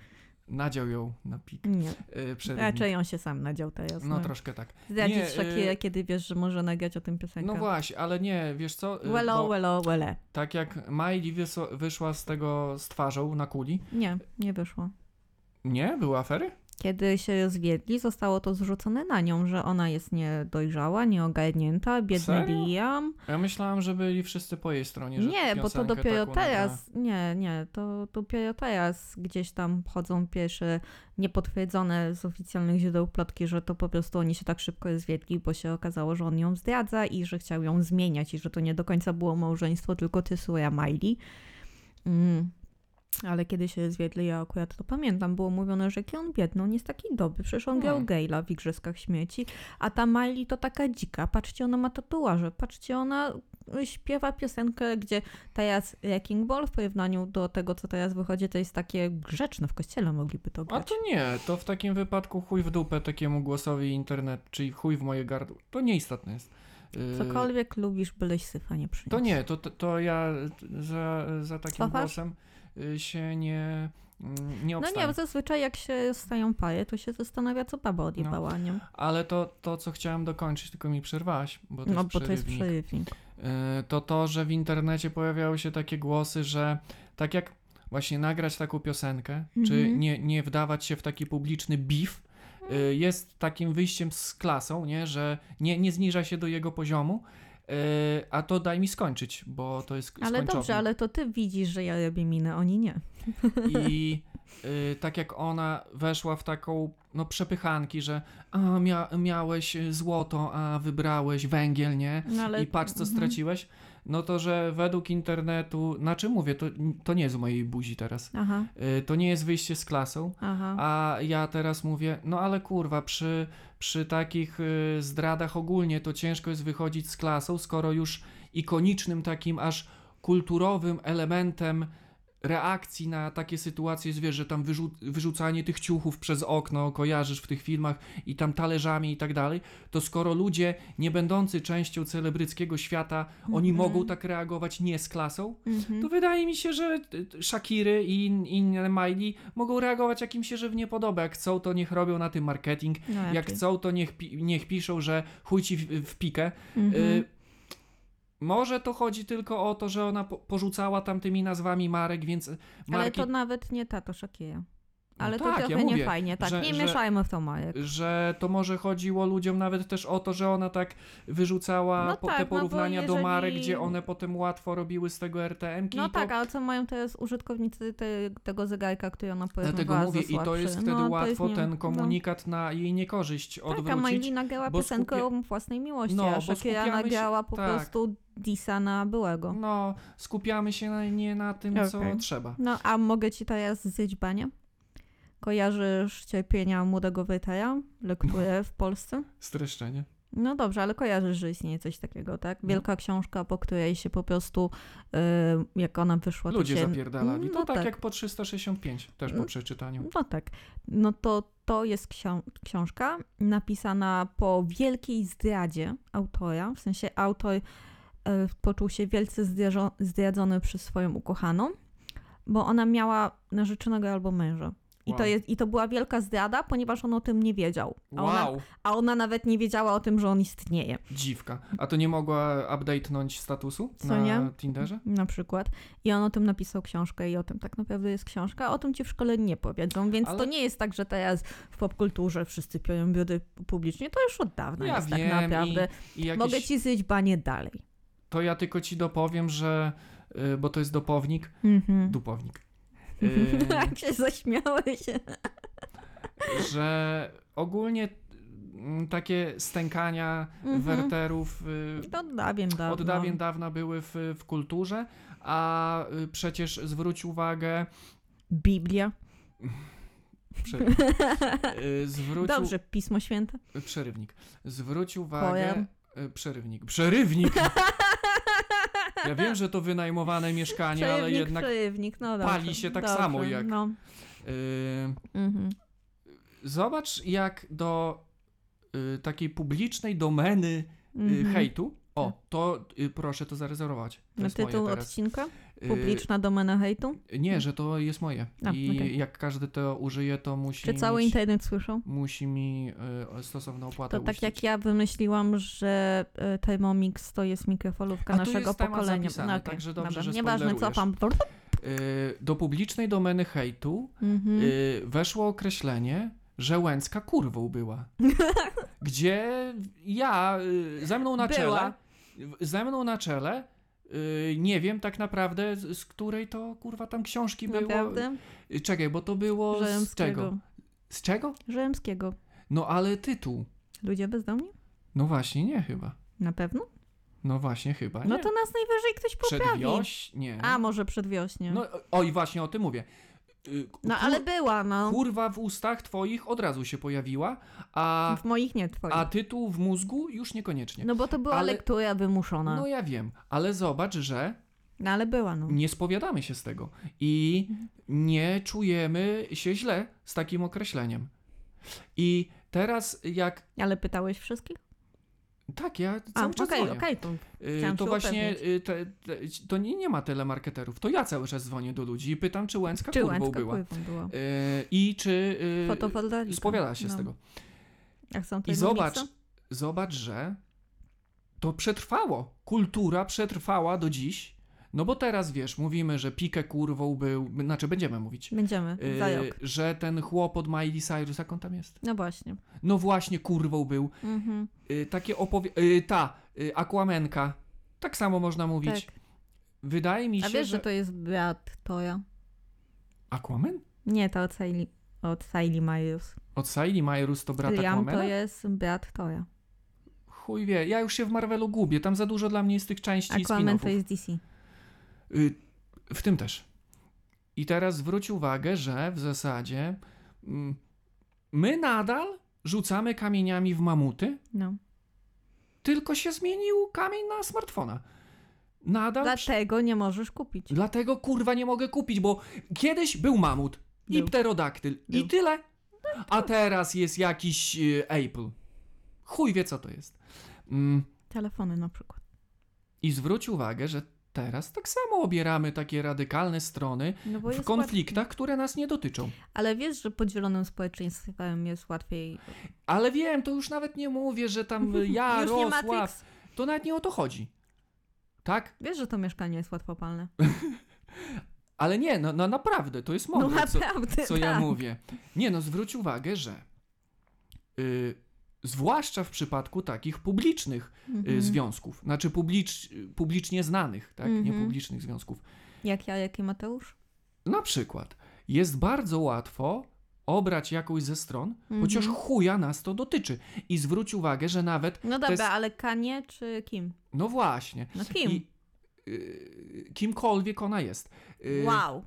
Nadział ją na pik. Nie. Y, przed Raczej on się sam nadział teraz. No troszkę tak. Zdradzić Shakira, y- kiedy wiesz, że może nagrać o tym piosenkę. No właśnie, ale nie, wiesz co? y, Welo, bo welo, wele. Tak jak Miley wyszła z tego z twarzą na kuli. Nie, nie wyszło. Nie? Były afery? Kiedy się rozwiedli, zostało to zrzucone na nią, że ona jest niedojrzała, nieogarnięta, biedny Serio? Liam. Ja myślałam, że byli wszyscy po jej stronie. Że Nie, bo to dopiero nagrała. teraz, nie, nie, to dopiero teraz gdzieś tam chodzą pierwsze niepotwierdzone z oficjalnych źródeł plotki, że to po prostu oni się tak szybko rozwiedli, bo się okazało, że on ją zdradza i że chciał ją zmieniać i że to nie do końca było małżeństwo, tylko tysura Miley. Mm. Ale kiedy się zwiedli, ja akurat to pamiętam, było mówione, że jaki on biedny, on jest taki dobry, przecież on grał Hmm. Gale'a w Igrzyskach Śmieci, a ta Miley to taka dzika, patrzcie, ona ma tatuaże, patrzcie, ona śpiewa piosenkę, gdzie teraz Wrecking Ball w porównaniu do tego, co teraz wychodzi, to jest takie grzeczne, w kościele mogliby to A grać. to nie, to w takim wypadku chuj w dupę takiemu głosowi internet, czyli chuj w moje gardło. To nieistotne jest. Yy, Cokolwiek lubisz, byleś syfa nie przyniósł. To nie, to, to, to ja za, za takim głosem y, się nie, mm, nie No nie, bo zazwyczaj jak się stają pary, to się zastanawia, co baba odjebała, nie? Ale to, to, co chciałem dokończyć, tylko mi przerwałaś, bo to No jest bo to jest przerywnik. Y, to to, że w internecie pojawiały się takie głosy, że tak jak właśnie nagrać taką piosenkę, czy Mhm. nie, nie wdawać się w taki publiczny beef, y, jest takim wyjściem z klasą, nie? że nie, nie zniża się do jego poziomu, y, a to daj mi skończyć, bo to jest Ale skończownik. dobrze, ale to ty widzisz, że ja robię minę, oni nie. I y, tak jak ona weszła w taką no, przepychanki, że a, mia, miałeś złoto, a wybrałeś węgiel, nie? No, ale... I patrz, co Mhm. straciłeś. No to, że według internetu, znaczy mówię, to, to nie jest z mojej buzi teraz. Aha, Y, to nie jest wyjście z klasą, aha. a ja teraz mówię, no ale kurwa, przy, przy takich y, zdradach ogólnie to ciężko jest wychodzić z klasą, skoro już ikonicznym takim aż kulturowym elementem reakcji na takie sytuacje, jest, wiesz, że tam wyrzu wyrzucanie tych ciuchów przez okno, kojarzysz w tych filmach i tam talerzami i tak dalej, to skoro ludzie nie będący częścią celebryckiego świata, oni Mhm. mogą tak reagować nie z klasą, Mhm. to wydaje mi się, że t- Shakiry i in, inne Miley mogą reagować jak im się że w nie podoba. Jak chcą, to niech robią na tym marketing. No Jak raczej. chcą, to niech, pi- niech piszą, że chuj ci w, w pikę. Mhm. Y, może to chodzi tylko o to, że ona po, porzucała tam tymi nazwami marek, więc Ale marki, to nawet nie tato Shakira. Ale No to tak, ja trochę mówię, nie fajnie, tak. że- nie że- mieszajmy w to Majek. że to może chodziło ludziom nawet też o to, że ona tak wyrzucała No po, tak, te no porównania do jeżeli- marek, gdzie one potem łatwo robiły z tego RTM-ki. No i to, tak, ale co mają teraz użytkownicy te, tego zegarka, który ona Dlatego porównywała mówię, za i to jest wtedy no, łatwo jest nie- ten komunikat na jej niekorzyść No. Tak, a odwrócić. Nagrała bo piosenkę skupia- o własnej miłości, No, a bo Shakira się- nagrała po tak. prostu disa na byłego. No, skupiamy się na, nie na tym, co Okej. trzeba. No, a mogę ci teraz zjeść banie? Kojarzysz cierpienia młodego Wejtaja? Lekturę w Polsce? Streszczenie. No dobrze, ale kojarzysz, że istnieje coś takiego, tak? No. Wielka książka, po której się po prostu, y, jak ona wyszła, to Ludzie się... zapierdalali. To No tak, tak. jak po 365, też po No. przeczytaniu. No tak. No to to jest ksią- książka napisana po wielkiej zdradzie autora. W sensie autor e, poczuł się wielce zdradzony przez swoją ukochaną, bo ona miała narzeczonego albo męża. I, to Wow. jest, I to była wielka zdrada, ponieważ on o tym nie wiedział. A, ona, Wow, a ona nawet nie wiedziała o tym, że on istnieje. dziwka. A to nie mogła update'nąć statusu Co na nie? Tinderze? Na przykład. I on o tym napisał książkę i o tym tak naprawdę jest książka. a O tym ci w szkole nie powiedzą, więc Ale- to nie jest tak, że teraz w popkulturze wszyscy piją biody publicznie. To już od dawna Ja jest wiem tak naprawdę. I jakieś... Mogę ci zjeść banie dalej. To ja tylko ci dopowiem, że... y, Bo to jest dopownik. Mhm. Dupownik. Jak się zaśmiałeś. że ogólnie mm, takie stękania Mhm. werterów y, To od dawien dawno. od dawien dawna były w, w kulturze, a y, przecież zwróć uwagę, Biblia. prze, y, zwróć Dobrze, Pismo Święte. przerywnik, zwróć uwagę, Kojan. y, przerywnik, przerywnik, ja wiem, że to wynajmowane mieszkanie, ale jednak przerywnik. No dobrze. pali się tak dobrze, samo jak- No. y, Mhm. zobacz jak do y, takiej publicznej domeny y, Mhm. hejtu, o, to y, proszę to zarezerwować, to Na tytuł odcinka? Y, Publiczna domena hejtu? Nie, że to jest moje. A, I okej. jak każdy to użyje, to musi Czy cały mieć, internet słyszał? musi mi y, stosowną opłatę To tak uścić. jak ja wymyśliłam, że e, Thermomix to jest mikrofalówka A naszego jest pokolenia. zapisany, okej, także dobrze, dobra. że Nieważne, cofam. Y, do publicznej domeny hejtu Mhm. y, weszło określenie, że Łęcka kurwą była. Gdzie ja, y, ze mną na Była. czele, ze mną na czele, y, nie wiem tak naprawdę, z, z której to kurwa tam książki było. Naprawdę? Y, Czekaj, bo to było z czego? Z czego? Rzymskiego. No ale tytuł. Ludzie bezdomni? No właśnie, nie chyba. Na pewno? No właśnie, chyba nie. No to nas najwyżej ktoś poprawi. Przedwioś? Nie. A, może przedwiośnie. No, No, oj, właśnie o tym mówię. Y, kur- ale była, no. Kurwa w ustach twoich od razu się pojawiła, a, W moich nie, twoich. a tytuł w mózgu już niekoniecznie. No bo to była ale- lektura wymuszona. No ja wiem, ale zobacz, że No ale była, no. nie spowiadamy się z tego i nie czujemy się źle z takim określeniem. I teraz jak... Ale pytałeś wszystkich? Tak, ja A, cały czas okej, dzwonię. okej, to Y, Chciałam to właśnie y, te, te, to nie, nie ma telemarketerów. To ja cały czas dzwonię do ludzi i pytam, czy Łęcka Czy kurwą była. była? Y, I czy y, Fotowoltaika. spowiada się z No. tego. Jak są te I zobacz, zobacz, że to przetrwało. Kultura przetrwała do dziś. No bo teraz wiesz, mówimy, że Pikę kurwą był, znaczy będziemy mówić, Będziemy, y, za że ten chłop od Miley Cyrus, jak on tam jest? No właśnie. No właśnie, kurwą był. Mhm. Y, takie opowie... Y, ta, y, Aquamenka. Tak samo można mówić. Tak. Wydaje mi się, A wiesz, że... że to jest brat Toja? Aquaman? Nie, to od Saili, od Saili Majus. Od Saili Myrus to brat Liam Aquamana? to jest brat Toja. Chuj wie, ja już się w Marvelu gubię, tam za dużo dla mnie jest tych części i Aquaman to spin-offów. jest DC. Y, w tym też. I teraz zwróć uwagę, że w zasadzie mm, my nadal rzucamy kamieniami w mamuty, No. tylko się zmienił kamień na smartfona. Nadal Dlatego nie możesz kupić. Dlatego kurwa nie mogę kupić, bo kiedyś był mamut i Był. pterodaktyl i Był. tyle. A teraz jest jakiś y, Apple. Chuj wie co to jest. Mm, Telefony na przykład. I zwróć uwagę, że teraz tak samo obieramy takie radykalne strony No w konfliktach, które nas nie dotyczą. Łatwiej. Ale wiesz, że podzielonym społeczeństwem jest łatwiej. Ale wiem, to już nawet nie mówię, że tam ja, Rosław, to nawet nie o to chodzi. Tak? Wiesz, że to mieszkanie jest łatwopalne. Ale nie, no, no naprawdę, to jest No mądre, co, naprawdę. co ja tak. mówię. Nie no, zwróć uwagę, że y, zwłaszcza w przypadku takich publicznych y, Mhm. związków, znaczy publicz, publicznie znanych, tak, Mhm. niepublicznych związków. Jak ja, jak i Mateusz? Na przykład jest bardzo łatwo obrać jakąś ze stron, chociaż chuja nas to dotyczy. I zwróć uwagę, że nawet, No dobra, jest- ale Kanie czy Kim? no właśnie, No Kim? i y, kimkolwiek ona jest. Y, wow.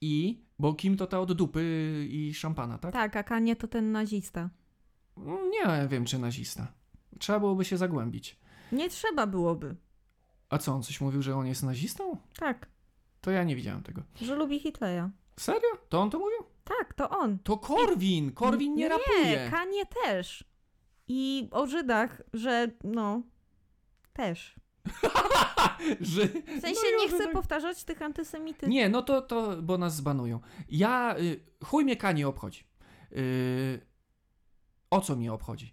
I, bo kim to ta od dupy i szampana, tak? Tak, a Kanie to ten nazista. Nie wiem, czy nazista. Trzeba byłoby się zagłębić. Nie trzeba byłoby. A co, on coś mówił, że on jest nazistą? Tak, To ja nie widziałem tego. że lubi Hitlera. Serio? To on to mówił? Tak, to on. To Korwin! Korwin nie, Nie, rapuje! Kanie też. I o Żydach, że no, też. Że... W sensie No nie chcę Żydach. powtarzać tych antysemityzmów. Nie, no to, to, bo nas zbanują. Ja, y, chuj mnie Kanie obchodzi. Y, o co mnie obchodzi?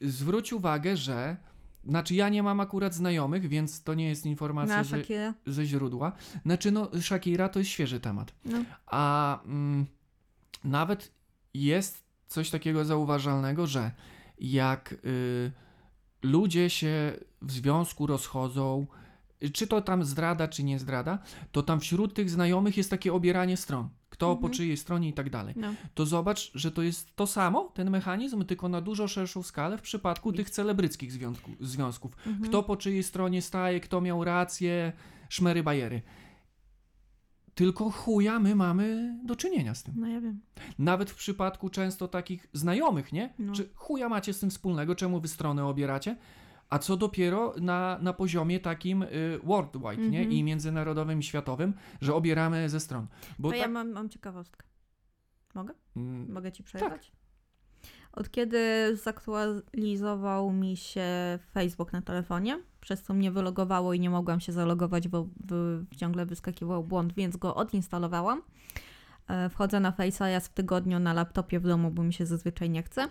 Zwróć uwagę, że, znaczy ja nie mam akurat znajomych, więc to nie jest informacja ze, ze źródła. Znaczy no, Shakira to jest świeży temat. No. A mm, nawet jest coś takiego zauważalnego, że jak y, ludzie się w związku rozchodzą, czy to tam zdrada, czy nie zdrada, to tam wśród tych znajomych jest takie obieranie stron. Kto po czyjej stronie i tak dalej. No. To zobacz, że to jest to samo, ten mechanizm, tylko na dużo szerszą skalę w przypadku tych celebryckich związku, związków. Kto po czyjej stronie staje, kto miał rację, szmery bajery. Tylko chuja my mamy do czynienia z tym. no ja wiem. Nawet w przypadku często takich znajomych, nie? No. Czy chuja macie z tym wspólnego, czemu wy stronę obieracie? A co dopiero na, na poziomie takim y, worldwide, nie? Mhm. I międzynarodowym, i światowym, że obieramy ze stron. Bo To tak, ja mam, mam ciekawostkę. Mogę? mm, Mogę ci przejechać? Od kiedy zaktualizował mi się Facebook na telefonie, przez co mnie wylogowało i nie mogłam się zalogować, bo w, ciągle wyskakiwał błąd, więc go odinstalowałam. E, Wchodzę na Face'a raz w tygodniu na laptopie w domu, bo mi się zazwyczaj nie chce.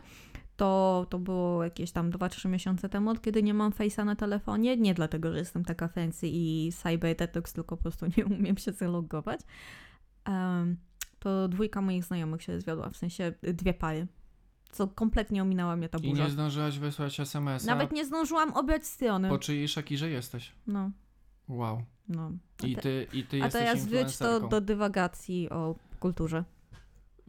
To, to było jakieś tam 2-3 miesiące temu, od kiedy nie mam Face'a na telefonie. Nie dlatego, że jestem taka fancy i cyber detox, tylko po prostu nie umiem się zalogować. Em, to dwójka moich znajomych się zwiodła, w sensie dwie pary. Co kompletnie ominęła mnie ta I burza. nie zdążyłaś wysłać SMS-a, Nawet nie zdążyłam obrać strony. po czyjej Shakirze jesteś. No, Wow. no. I te- ty, i ty A jesteś teraz wróć to do dywagacji o kulturze.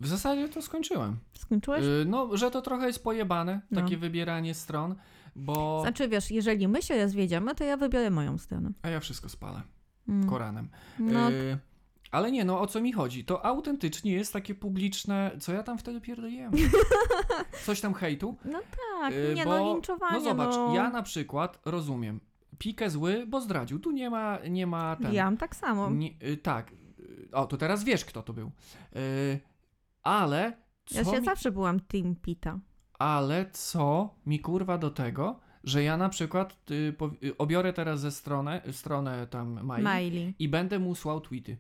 W zasadzie to skończyłem. Skończyłeś? Y, No, że to trochę jest pojebane, No. takie wybieranie stron, bo... Znaczy wiesz, jeżeli my się rozwiedziemy, to ja wybiorę moją stronę. A ja wszystko spalę. Mm. Koranem. No, Y, ale nie, no o co mi chodzi? To autentycznie jest takie publiczne. Co ja tam wtedy pierdoliłem? Coś tam hejtu? no tak, Y, nie bo- no, linczowanie, No zobacz, no. ja na przykład rozumiem. Pikę zły, bo zdradził. Tu nie ma, nie ma ten. Ja mam tak samo. Nie, y, tak. Y, O, to teraz wiesz, kto to był. Y, ale. Co Ja się mi, zawsze byłam Team Pita. Ale co mi kurwa do tego, że ja na przykład y, po, y, obiorę teraz ze stronę, stronę tam Mai Miley. i będę mu słał tweety.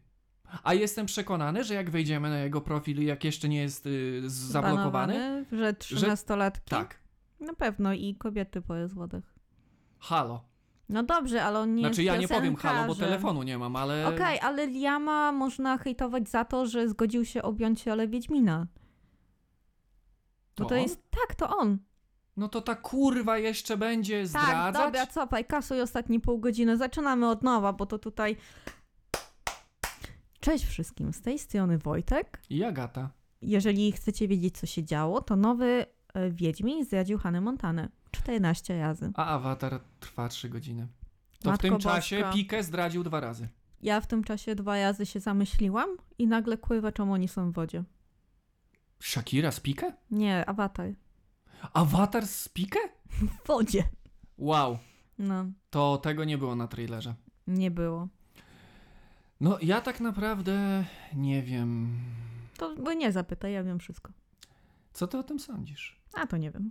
A jestem przekonany, że jak wejdziemy na jego profil, jak jeszcze nie jest y, zablokowany, Banowany, że trzynastolatki. tak, Na pewno i kobiety po halo. No dobrze, ale on nie Znaczy jest ja nie powiem halo, bo telefonu nie mam, ale... Okej, ale Liama można hejtować za to, że zgodził się objąć rolę Wiedźmina. Bo To to jest... Tak, to on. No to ta kurwa jeszcze będzie Tak, zdradzać? dobra, cofaj, kasuj ostatnie pół godziny. Zaczynamy od nowa, bo to tutaj... Cześć wszystkim, z tej strony Wojtek. I Agata. Jeżeli chcecie wiedzieć, co się działo, to nowy e, Wiedźmin zdradził Hannę Montanę. 14 razy. A Awatar trwa 3 godziny. To w Matko tym czasie Boska. Pikę zdradził dwa razy. Ja w tym czasie dwa razy się zamyśliłam i nagle kurwa, czemu oni są w wodzie. Shakira z Pikę? Nie, awatar. Awatar z Pikę? W wodzie. Wow, No. to tego nie było na trailerze. Nie było. No, ja tak naprawdę nie wiem. To bo nie zapytaj, ja wiem wszystko. Co ty o tym sądzisz? A to nie wiem.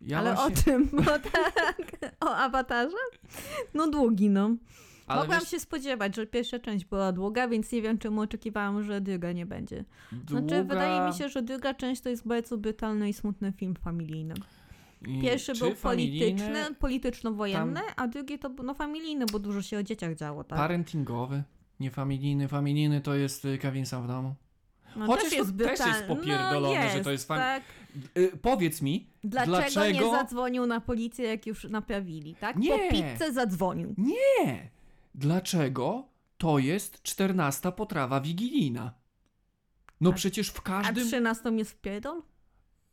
Ja Ale właśnie- o czym? Bo tak, o awatarze? No długi, no. ale Mogłam wiesz, się spodziewać, że pierwsza część była długa, więc nie wiem, czemu oczekiwałam, że druga nie będzie. Znaczy, długa- wydaje mi się, że druga część to jest bardzo brutalny i smutny film familijny. Pierwszy czy był familijny, polityczny, polityczno-wojenny, a drugi to był no, familijny, bo dużo się o dzieciach działo, tak? Parentingowy, niefamilijny. Familijny to jest y, Kevin sam w domu. No, chociaż to też jest brutalny. popierdolone, no, że to jest fam- tak. Y, powiedz mi, Dlaczego, Dlaczego? nie zadzwonił na policję, jak już naprawili, tak? Nie. Po pizzę zadzwonił. nie! Dlaczego to jest czternasta potrawa wigilijna? No A- przecież w A każdym... 13 jest w pierdol?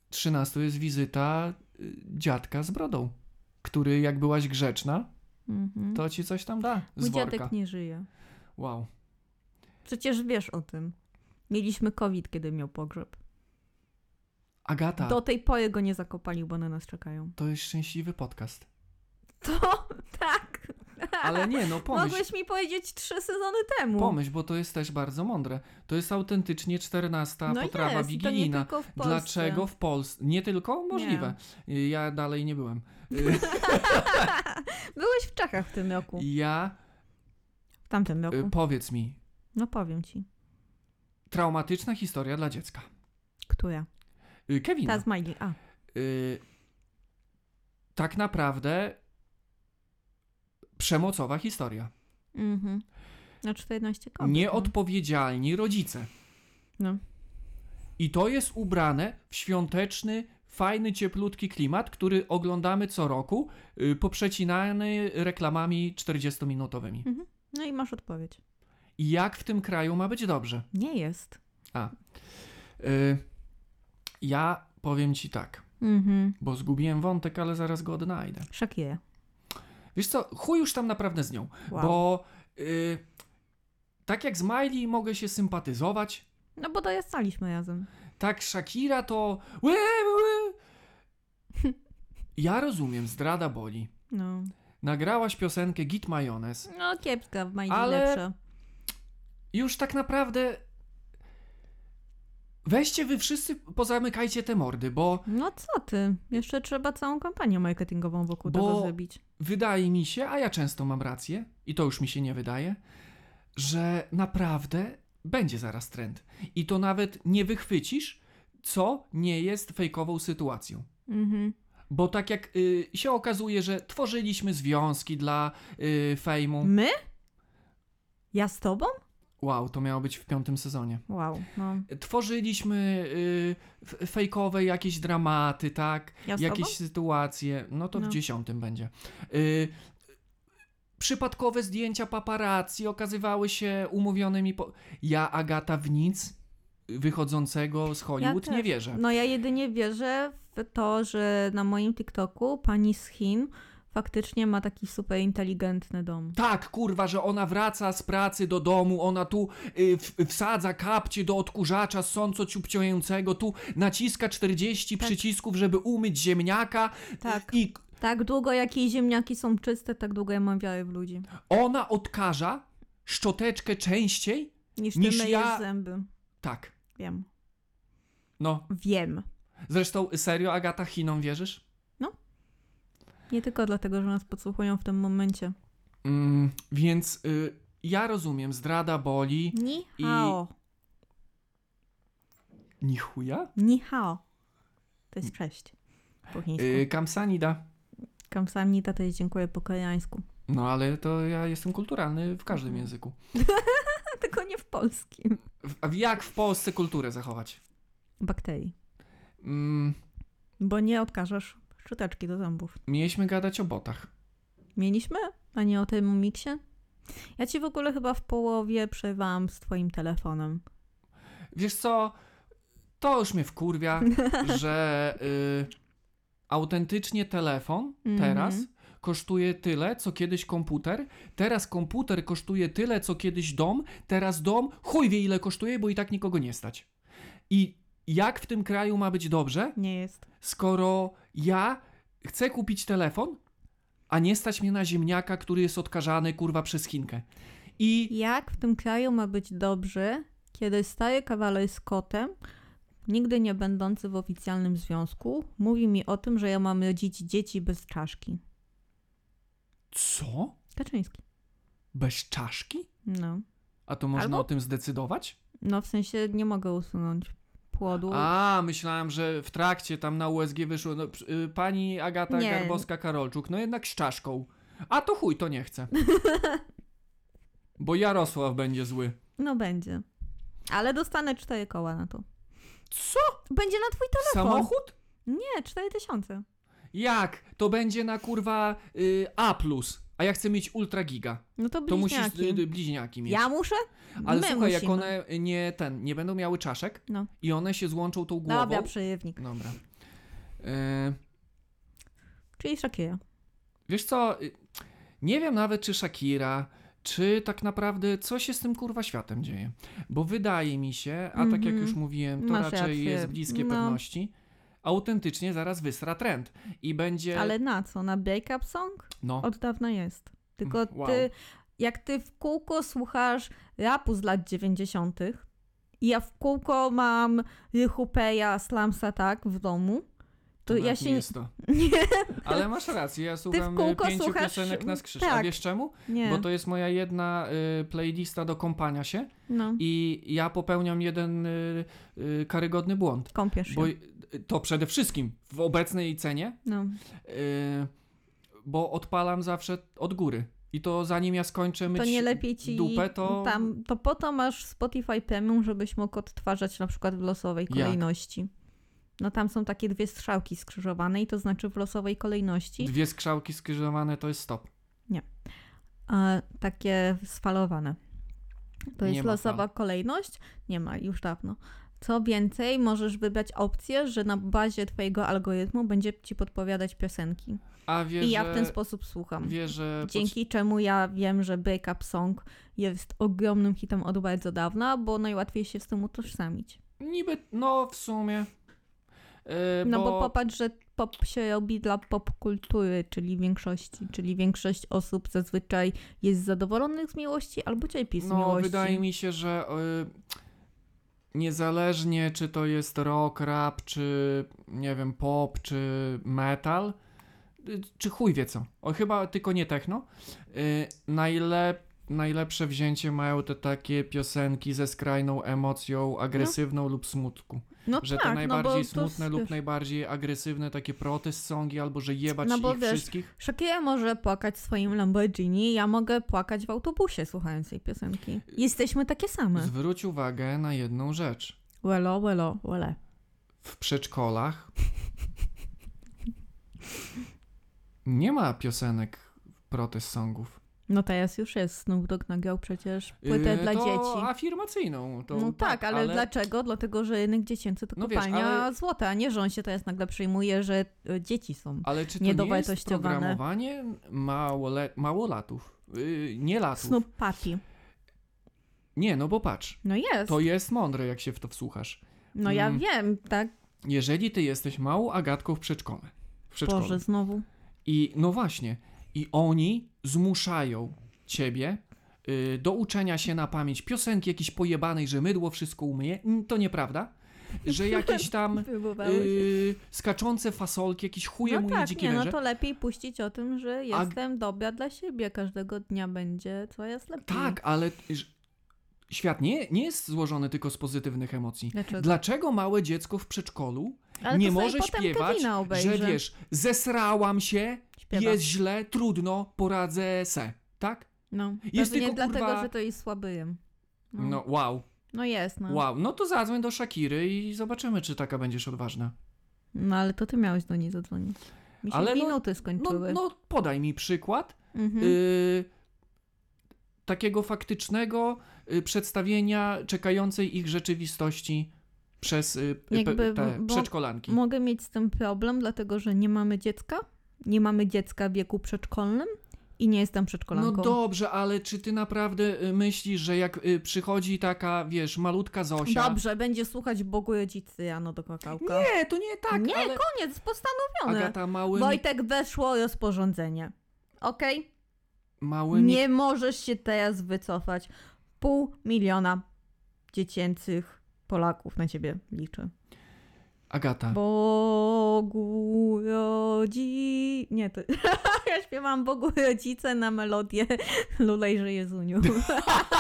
13 jest wizyta y, dziadka z brodą, który jak byłaś grzeczna, Mhm. to ci coś tam da Mój dziadek nie żyje. Wow. Przecież wiesz o tym. Mieliśmy COVID, kiedy miał pogrzeb. Agata, Do tej pory go nie zakopali, bo na nas czekają. to jest szczęśliwy podcast. To tak. Ale nie, no pomyśl, Mogłeś mi powiedzieć trzy sezony temu. pomyśl, bo to jest też bardzo mądre. To jest autentycznie czternasta no potrawa jest, i to nie wigilijna. tylko w Polsce. Dlaczego w Polsce? Nie tylko? Możliwe. Y, Ja dalej nie byłem. Byłeś w Czechach w tym roku. Ja, W tamtym roku. y, powiedz mi, No powiem ci. Traumatyczna historia dla dziecka. Która? Y, Kevina. Ta z Miley. A. y, tak naprawdę przemocowa historia. Mhm. Na 14 kobiet. no. Nieodpowiedzialni rodzice. No. I to jest ubrane w świąteczny, fajny, cieplutki klimat, który oglądamy co roku, y, poprzecinany reklamami 40-minutowymi. No i masz odpowiedź. I jak w tym kraju ma być dobrze? Nie jest. A. Y, ja powiem ci tak, Mhm. bo zgubiłem wątek, ale zaraz go odnajdę. Shakira. Wiesz co, chuj już tam naprawdę z nią, Wow. bo y, tak jak z Miley mogę się sympatyzować, No bo dojastaliśmy razem. tak Shakira to... Ja rozumiem, zdrada boli. No. Nagrałaś piosenkę Git Majonez. No kiepska, w Miley Ale- lepsza. Już tak naprawdę... Weźcie wy wszyscy, pozamykajcie te mordy, bo No co ty? Jeszcze trzeba całą kampanię marketingową wokół Bo- tego zrobić. wydaje mi się, a ja często mam rację, i to już mi się nie wydaje, że naprawdę będzie zaraz trend. I to nawet nie wychwycisz, co nie jest fejkową sytuacją. Mhm. Bo tak jak y, się okazuje, że tworzyliśmy związki dla y, fejmu. My? Ja z tobą? Wow, to miało być w piątym sezonie. Wow, no. Tworzyliśmy y, fejkowe jakieś dramaty, tak? Ja jakieś sytuacje. No to No. w dziesiątym będzie. Y, przypadkowe zdjęcia paparazzi okazywały się umówionymi. Po... Ja, Agata, w nic wychodzącego z Hollywood też. nie wierzę. No ja jedynie wierzę w to, że na moim TikToku pani z Chin faktycznie ma taki super inteligentny dom. Tak, kurwa, że ona wraca z pracy do domu, ona tu y, w, wsadza kapcie do odkurzacza sąco ciupciącego, tu naciska 40 Tak. przycisków, żeby umyć ziemniaka Tak. i Tak długo jak jej ziemniaki są czyste, tak długo ja mam wiarę w ludzi. ona odkaża szczoteczkę częściej Niż ty Niż ja- zęby. Tak. Wiem. No, Wiem. zresztą serio, Agata, Chinom wierzysz? Nie tylko dlatego, że nas podsłuchują w tym momencie. Mm, więc y, ja rozumiem, zdrada boli. Ni hao. Ni chuja? Ni hao. To jest cześć. Po chińsku. Y, kamsanida. Kamsamnita to jest dziękuję po koreańsku. No ale to ja jestem kulturalny w każdym języku. Tylko nie w polskim. A jak w Polsce kulturę zachować? Bakterii. Mm, Bo nie odkażesz szczoteczki do zębów. mieliśmy gadać o botach. Mieliśmy? A nie o tym miksie? Ja ci w ogóle chyba w połowie przerwałam z twoim telefonem. Wiesz co, to już mnie wkurwia, że y, autentycznie telefon Mhm. teraz kosztuje tyle, co kiedyś komputer. Teraz komputer kosztuje tyle, co kiedyś dom. Teraz dom chuj wie ile kosztuje, bo i tak nikogo nie stać. I jak w tym kraju ma być dobrze, Nie jest. Skoro ja chcę kupić telefon, a nie stać mnie na ziemniaka, który jest odkażany, kurwa, przez Chinkę. I Jak w tym kraju ma być dobrze, kiedy stary kawaler z kotem, nigdy nie będący w oficjalnym związku, mówi mi o tym, że ja mam rodzić dzieci bez czaszki. co? Kaczyński. Bez czaszki? No. A to można Albo- o tym zdecydować? No w sensie nie mogę usunąć płodu. A, myślałem, że w trakcie tam na USG wyszło no, y, pani Agata Nie. Garbowska-Karolczuk, no jednak z czaszką. A to chuj, to nie chcę. Bo Jarosław będzie zły. No będzie. Ale dostanę cztery koła na to. Co? Będzie na twój telefon. Samochód? Nie, cztery tysiące. Jak? To będzie na kurwa y, A+, a ja chcę mieć ultra giga. No to To musisz bliźniaki. y, bliźniaki mieć. Ja muszę? Ale My słuchaj, jak musimy. one nie ten, nie będą miały czaszek No. i one się złączą tą głową. Dobra, przejewnik. Dobra. Y, Czyli Shakira. Wiesz co, y, nie wiem nawet czy Shakira, czy tak naprawdę co się z tym kurwa światem dzieje. Bo wydaje mi się, a tak jak Mhm. już mówiłem, to Masz raczej rację. jest bliskie No. pewności, autentycznie zaraz wysra trend i będzie... Ale na co? Na break-up song? No, Od dawna jest. Tylko Wow. ty, jak ty w kółko słuchasz rapu z lat 90. i ja w kółko mam Rychupeja, Slamsa tak w domu, to to ja się nie jest to. nie, Ale masz rację, ja słucham y, kółko pięciu słuchasz- piosenek na skrzyż. A tak. wiesz czemu? nie. Bo to jest moja jedna y, playlista do kąpania się no, i ja popełniam jeden y, y, karygodny błąd. kąpiesz się. Bo to przede wszystkim w obecnej cenie No. Yy, bo odpalam zawsze od góry. I to zanim ja skończę myć To nie lepiej ci dupę, to... tam, to po to masz Spotify Premium, żebyś mógł odtwarzać na przykład w losowej Jak? kolejności. No tam są takie dwie strzałki skrzyżowane i to znaczy w losowej kolejności, Dwie skrzałki skrzyżowane to jest stop. a takie sfalowane. To Nie jest losowa fal. kolejność? Nie ma, już dawno. Co więcej, możesz wybrać opcję, że na bazie twojego algorytmu będzie ci podpowiadać piosenki. A wie, I ja w ten sposób słucham. Wie. Dzięki czemu ja wiem, że Break Up Song jest ogromnym hitem od bardzo dawna, bo najłatwiej się z tym utożsamić. Niby, no w sumie... Yy, No bo popatrz, że pop się robi dla popkultury, czyli większości, czyli większość osób zazwyczaj jest zadowolonych z miłości albo cierpi z No, miłości. wydaje mi się, że y, niezależnie czy to jest rock, rap, czy nie wiem, pop, czy metal, y, czy chuj wie co, o chyba tylko nie techno, y, najlep, najlepsze wzięcie mają te takie piosenki ze skrajną emocją agresywną lub smutku. no Że tak, te no najbardziej bo smutne to, lub najbardziej agresywne takie protest songi, albo że jebać No bo ich wiesz, wszystkich. Shakira może płakać w swoim Lamborghini, ja mogę płakać w autobusie słuchając tej piosenki. Jesteśmy takie same. Zwróć uwagę na jedną rzecz. Welo, welo, wele. w przedszkolach nie ma piosenek protest songów. No teraz już jest. Snoop Dogg nagrał przecież płytę Yy, dla to dzieci. afirmacyjną. To no tak, ale, dlaczego? Dlatego, że rynek dziecięcy to No wiesz, kopalnia ale- złota, a nie, że on się teraz nagle przejmuje, że e, dzieci są. Ale czy to nie jest programowanie małole, małolatów? Yy, nie latów. Snoop Papi. Nie, no bo patrz. No jest. To jest mądre, jak się w to wsłuchasz. No ja Mm. wiem, tak? Jeżeli ty jesteś małą Agatką w przedszkole, w przedszkolu Boże, znowu. i no właśnie, i oni zmuszają ciebie y, do uczenia się na pamięć piosenki jakiejś pojebanej, że mydło wszystko umyje, Mm, to nieprawda. Że jakieś tam y, skaczące fasolki, jakieś chuje no moje tak, dzikie nie, no to lepiej puścić o tym, że jestem dobra dla siebie. Każdego dnia będzie coraz lepiej. Tak, ale świat nie, nie jest złożony tylko z pozytywnych emocji. Dlaczego? Dlaczego małe dziecko w przedszkolu Ale nie może śpiewać, że wiesz, zesrałam się, Śpiewa. jest źle, trudno, poradzę se, tak? No, Jest tylko, dlatego, kurwa- że to jest słabyjem. No, No wow, no jest, no. wow. No to zadzwoń do Shakiry i zobaczymy, czy taka będziesz odważna. No ale to ty miałeś do niej zadzwonić. Mi się Ale no- minuty No, skończyły. no podaj mi przykład mhm. y, takiego faktycznego y, przedstawienia czekającej ich rzeczywistości przez y, p- Jakby, te przedszkolanki. Mogę mieć z tym problem, dlatego że nie mamy dziecka. Nie mamy dziecka w wieku przedszkolnym i nie jestem No przedszkolanką. dobrze, ale czy ty naprawdę y, myślisz, że jak y, przychodzi taka, wiesz, malutka Zosia... Dobrze, będzie słuchać Bogu rodzicy rano do kakałka. Nie, to nie tak, nie ale koniec, postanowione. Agata małym... Wojtek, weszło rozporządzenie. Okej? Mały mik- Nie możesz się teraz wycofać. Pół miliona dziecięcych Polaków na ciebie liczy. Agata, Bogu rodzi... Nie, to... ja śpiewam Bogu rodzice na melodię Lulejże Jezuniu.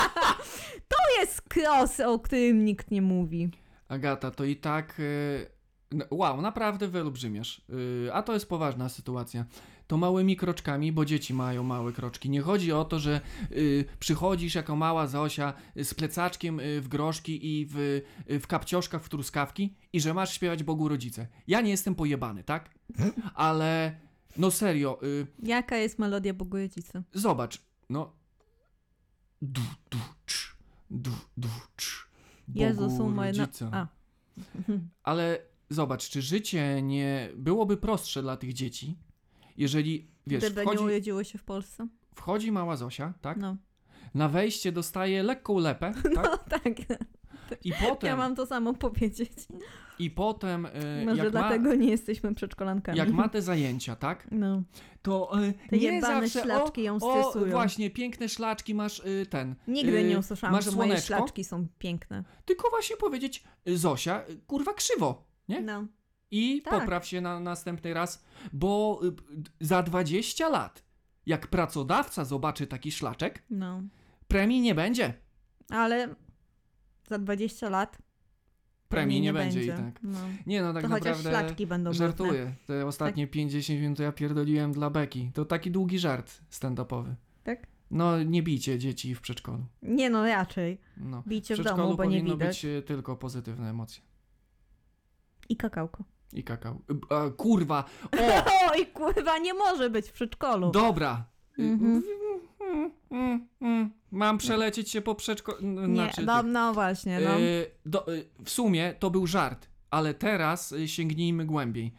to jest kros, o którym nikt nie mówi. Agata, to i tak. y, no, Wow, naprawdę wyolbrzymiasz. Y, A to jest poważna sytuacja. To małymi kroczkami, bo dzieci mają małe kroczki. Nie chodzi o to, że y, przychodzisz jako mała Zosia y, z plecaczkiem y, w groszki i w, y, w kapcioszkach w truskawki i że masz śpiewać Bogu rodzice. Ja nie jestem pojebany, tak? Ale no serio, y, Jaka jest melodia Bogu rodzice? zobacz, no. Du, du, cz, du, du, cz. Bogu Jezus umarł na... rodzice. A, Ale zobacz, czy życie nie byłoby prostsze dla tych dzieci, jeżeli, wiesz, gdyby nie wchodzi, urodziło się w Polsce. wchodzi mała Zosia, tak? No, Na wejście dostaje lekką lepę, tak? tak. I potem, Ja mam to samo powiedzieć. i potem y, Może jak, ma, dlatego nie jesteśmy przedszkolankami. jak ma te zajęcia, tak? No, To y, te nie zawsze, szlaczki ją o, o, stresują. właśnie, piękne szlaczki masz y, ten. Nigdy y, nie usłyszałam, masz że moje słoneczko, szlaczki są piękne. Tylko właśnie powiedzieć, Zosia, y, kurwa krzywo, nie? No. I Tak. popraw się na następny raz, bo y, za 20 lat, jak pracodawca zobaczy taki szlaczek, No. premii nie będzie. Ale za 20 lat Premii nie, będzie, i tak. No. Nie no, tak to naprawdę szlaczki będą brudne. żartuję. Te ostatnie 50 minut ja pierdoliłem dla beki. To taki długi żart stand-upowy. Tak? No, nie bijcie dzieci w przedszkolu. Nie no, raczej. No. Bijcie w przedszkolu domu, bo nie powinno widać. być y, tylko pozytywne emocje. I kakałko. I kakao. A, kurwa! O! Oj, kurwa, nie może być w przedszkolu. Dobra! Mhm. mm, mm, mm. Mam przelecieć się po przedszkolu. nie, Znaczy, no, no właśnie, no. Y, do, w sumie to był żart, ale teraz sięgnijmy głębiej.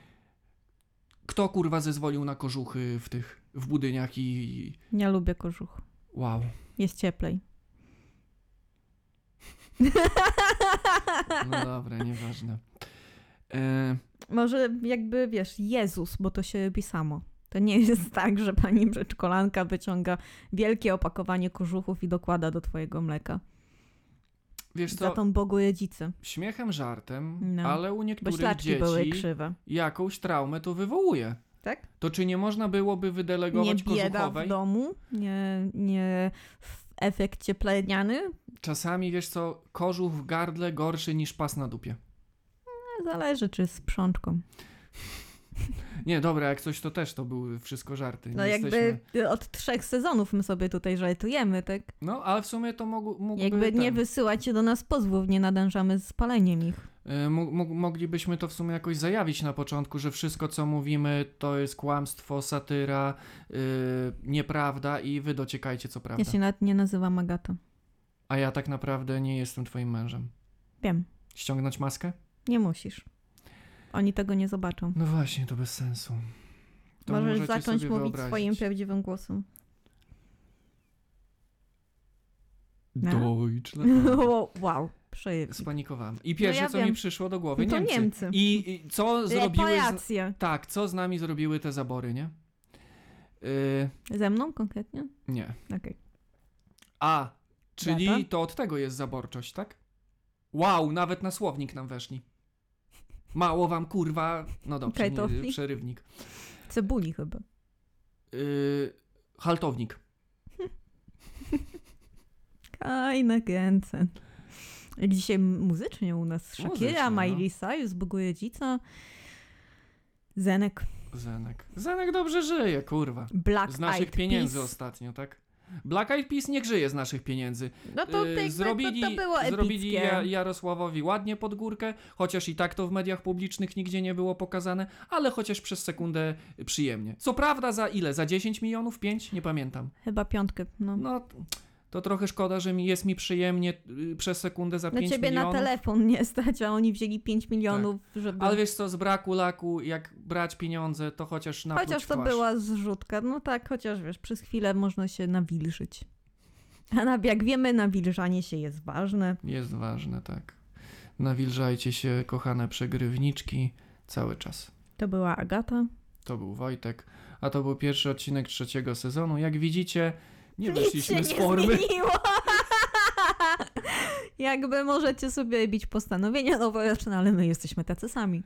Kto kurwa zezwolił na kożuchy w tych, w budyniach i... i... Nie lubię kożuch. Wow. Jest cieplej. No dobra, nieważne. E, Może jakby, wiesz, Jezus, bo to się robi samo. To nie jest tak, że pani przedszkolanka wyciąga wielkie opakowanie kożuchów i dokłada do twojego mleka. wiesz Za co, tą Bogu rodzicę. śmiechem, żartem, No. ale u niektórych ślaczki były dzieci krzywe. jakąś traumę to wywołuje. Tak? To czy nie można byłoby Nie wydelegować bieda w kożuchowej? domu, nie, nie w efekcie pleniany. Czasami, wiesz co, kożuch w gardle gorszy niż pas na dupie. Zależy, czy z sprzączką. Nie, dobra, jak coś to też to były wszystko żarty. No jakby od trzech sezonów my sobie tutaj żartujemy, tak? No, ale w sumie to mógł, mógłby... Jakby nie ten- wysyłacie do nas pozwów, nie nadążamy z paleniem ich. Mo- moglibyśmy to w sumie jakoś zajawić na początku, że wszystko co mówimy to jest kłamstwo, satyra, y, nieprawda i wy dociekajcie co prawda. Ja się nawet nie nazywam Agata. A ja tak naprawdę nie jestem twoim mężem. Wiem, Ściągnąć maskę? Nie musisz. Oni tego nie zobaczą. No właśnie, to bez sensu. To Możesz zacząć mówić wyobrazić. swoim prawdziwym głosem. No. Deutschland. wow, przejęli. Spanikowałem. I pierwsze, No ja co wiem. mi przyszło do głowy, No to Niemcy. Niemcy. I, I co zrobiły... Z... Reparacje. Tak, co z nami zrobiły te zabory, nie? Y, Ze mną konkretnie? nie. Okej. A, czyli Data? to od tego jest zaborczość, tak? Wow, nawet na słownik nam weszli. Mało wam kurwa. No dobrze, nie, przerywnik. Cebuli chyba. Yy, haltownik. Kajne Gänsen. Jak dzisiaj muzycznie u nas Shakira, no. Miley Cyrus, Bogojedzica, Zenek, Zenek. Zenek dobrze żyje, kurwa. Black Z naszych pieniędzy Peas. ostatnio, tak? Black Eyed Peas nie grzeje z naszych pieniędzy. No to, jakby zrobili to, to było zrobili epickie. ja, Jarosławowi ładnie pod górkę, chociaż i tak to w mediach publicznych nigdzie nie było pokazane, ale chociaż przez sekundę przyjemnie. Co prawda za ile? Za 10 milionów? 5? Nie pamiętam. Chyba piątkę, no. No, to trochę szkoda, że mi jest mi przyjemnie y, przez sekundę za Na 5 ciebie milionów. na telefon nie stać, a oni wzięli 5 milionów, żeby... Ale wiesz co, z braku laku, jak brać pieniądze, to chociaż napluć Chociaż to była zrzutka. No tak, chociaż wiesz, przez chwilę można się nawilżyć. A na, jak wiemy, nawilżanie się jest ważne. Jest ważne, tak. Nawilżajcie się, kochane przegrywniczki, cały czas. To była Agata. To był Wojtek, a to był pierwszy odcinek trzeciego sezonu. Jak widzicie, nie wyszliśmy Nic z się formy. Nie zmieniło. Jakby możecie sobie bić postanowienia noworoczne, ale my jesteśmy tacy sami.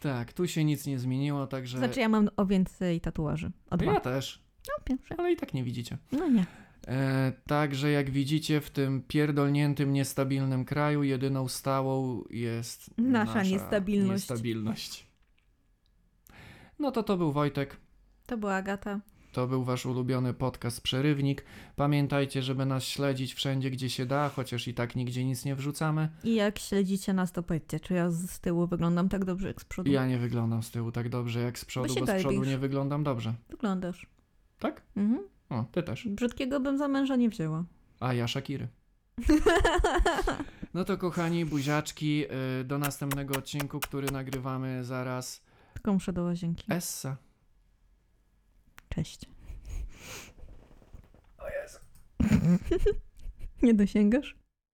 Tak, tu się nic nie zmieniło, także Znaczy ja mam o więcej tatuaży. O dwa. ja też, No, pierwsze. ale i tak nie widzicie. No nie. E, także jak widzicie, w tym pierdolniętym, niestabilnym kraju jedyną stałą jest Nasza niestabilność. niestabilność. No to to był Wojtek. To była Agata. To był wasz ulubiony podcast Przerywnik. Pamiętajcie, żeby nas śledzić wszędzie, gdzie się da, chociaż i tak nigdzie nic nie wrzucamy. I jak śledzicie nas, to powiedzcie, czy ja z tyłu wyglądam tak dobrze jak z przodu. Ja nie wyglądam z tyłu tak dobrze jak z przodu, się bo z przodu nie wyglądam dobrze. Wyglądasz. Tak? Mhm. O, ty też. Brzydkiego bym za męża nie wzięła. A ja Shakiry. No to kochani, buziaczki, y, do następnego odcinku, który nagrywamy zaraz. Tylko muszę do łazienki. Essa. Cześć. O Jezu. Nie dosięgasz?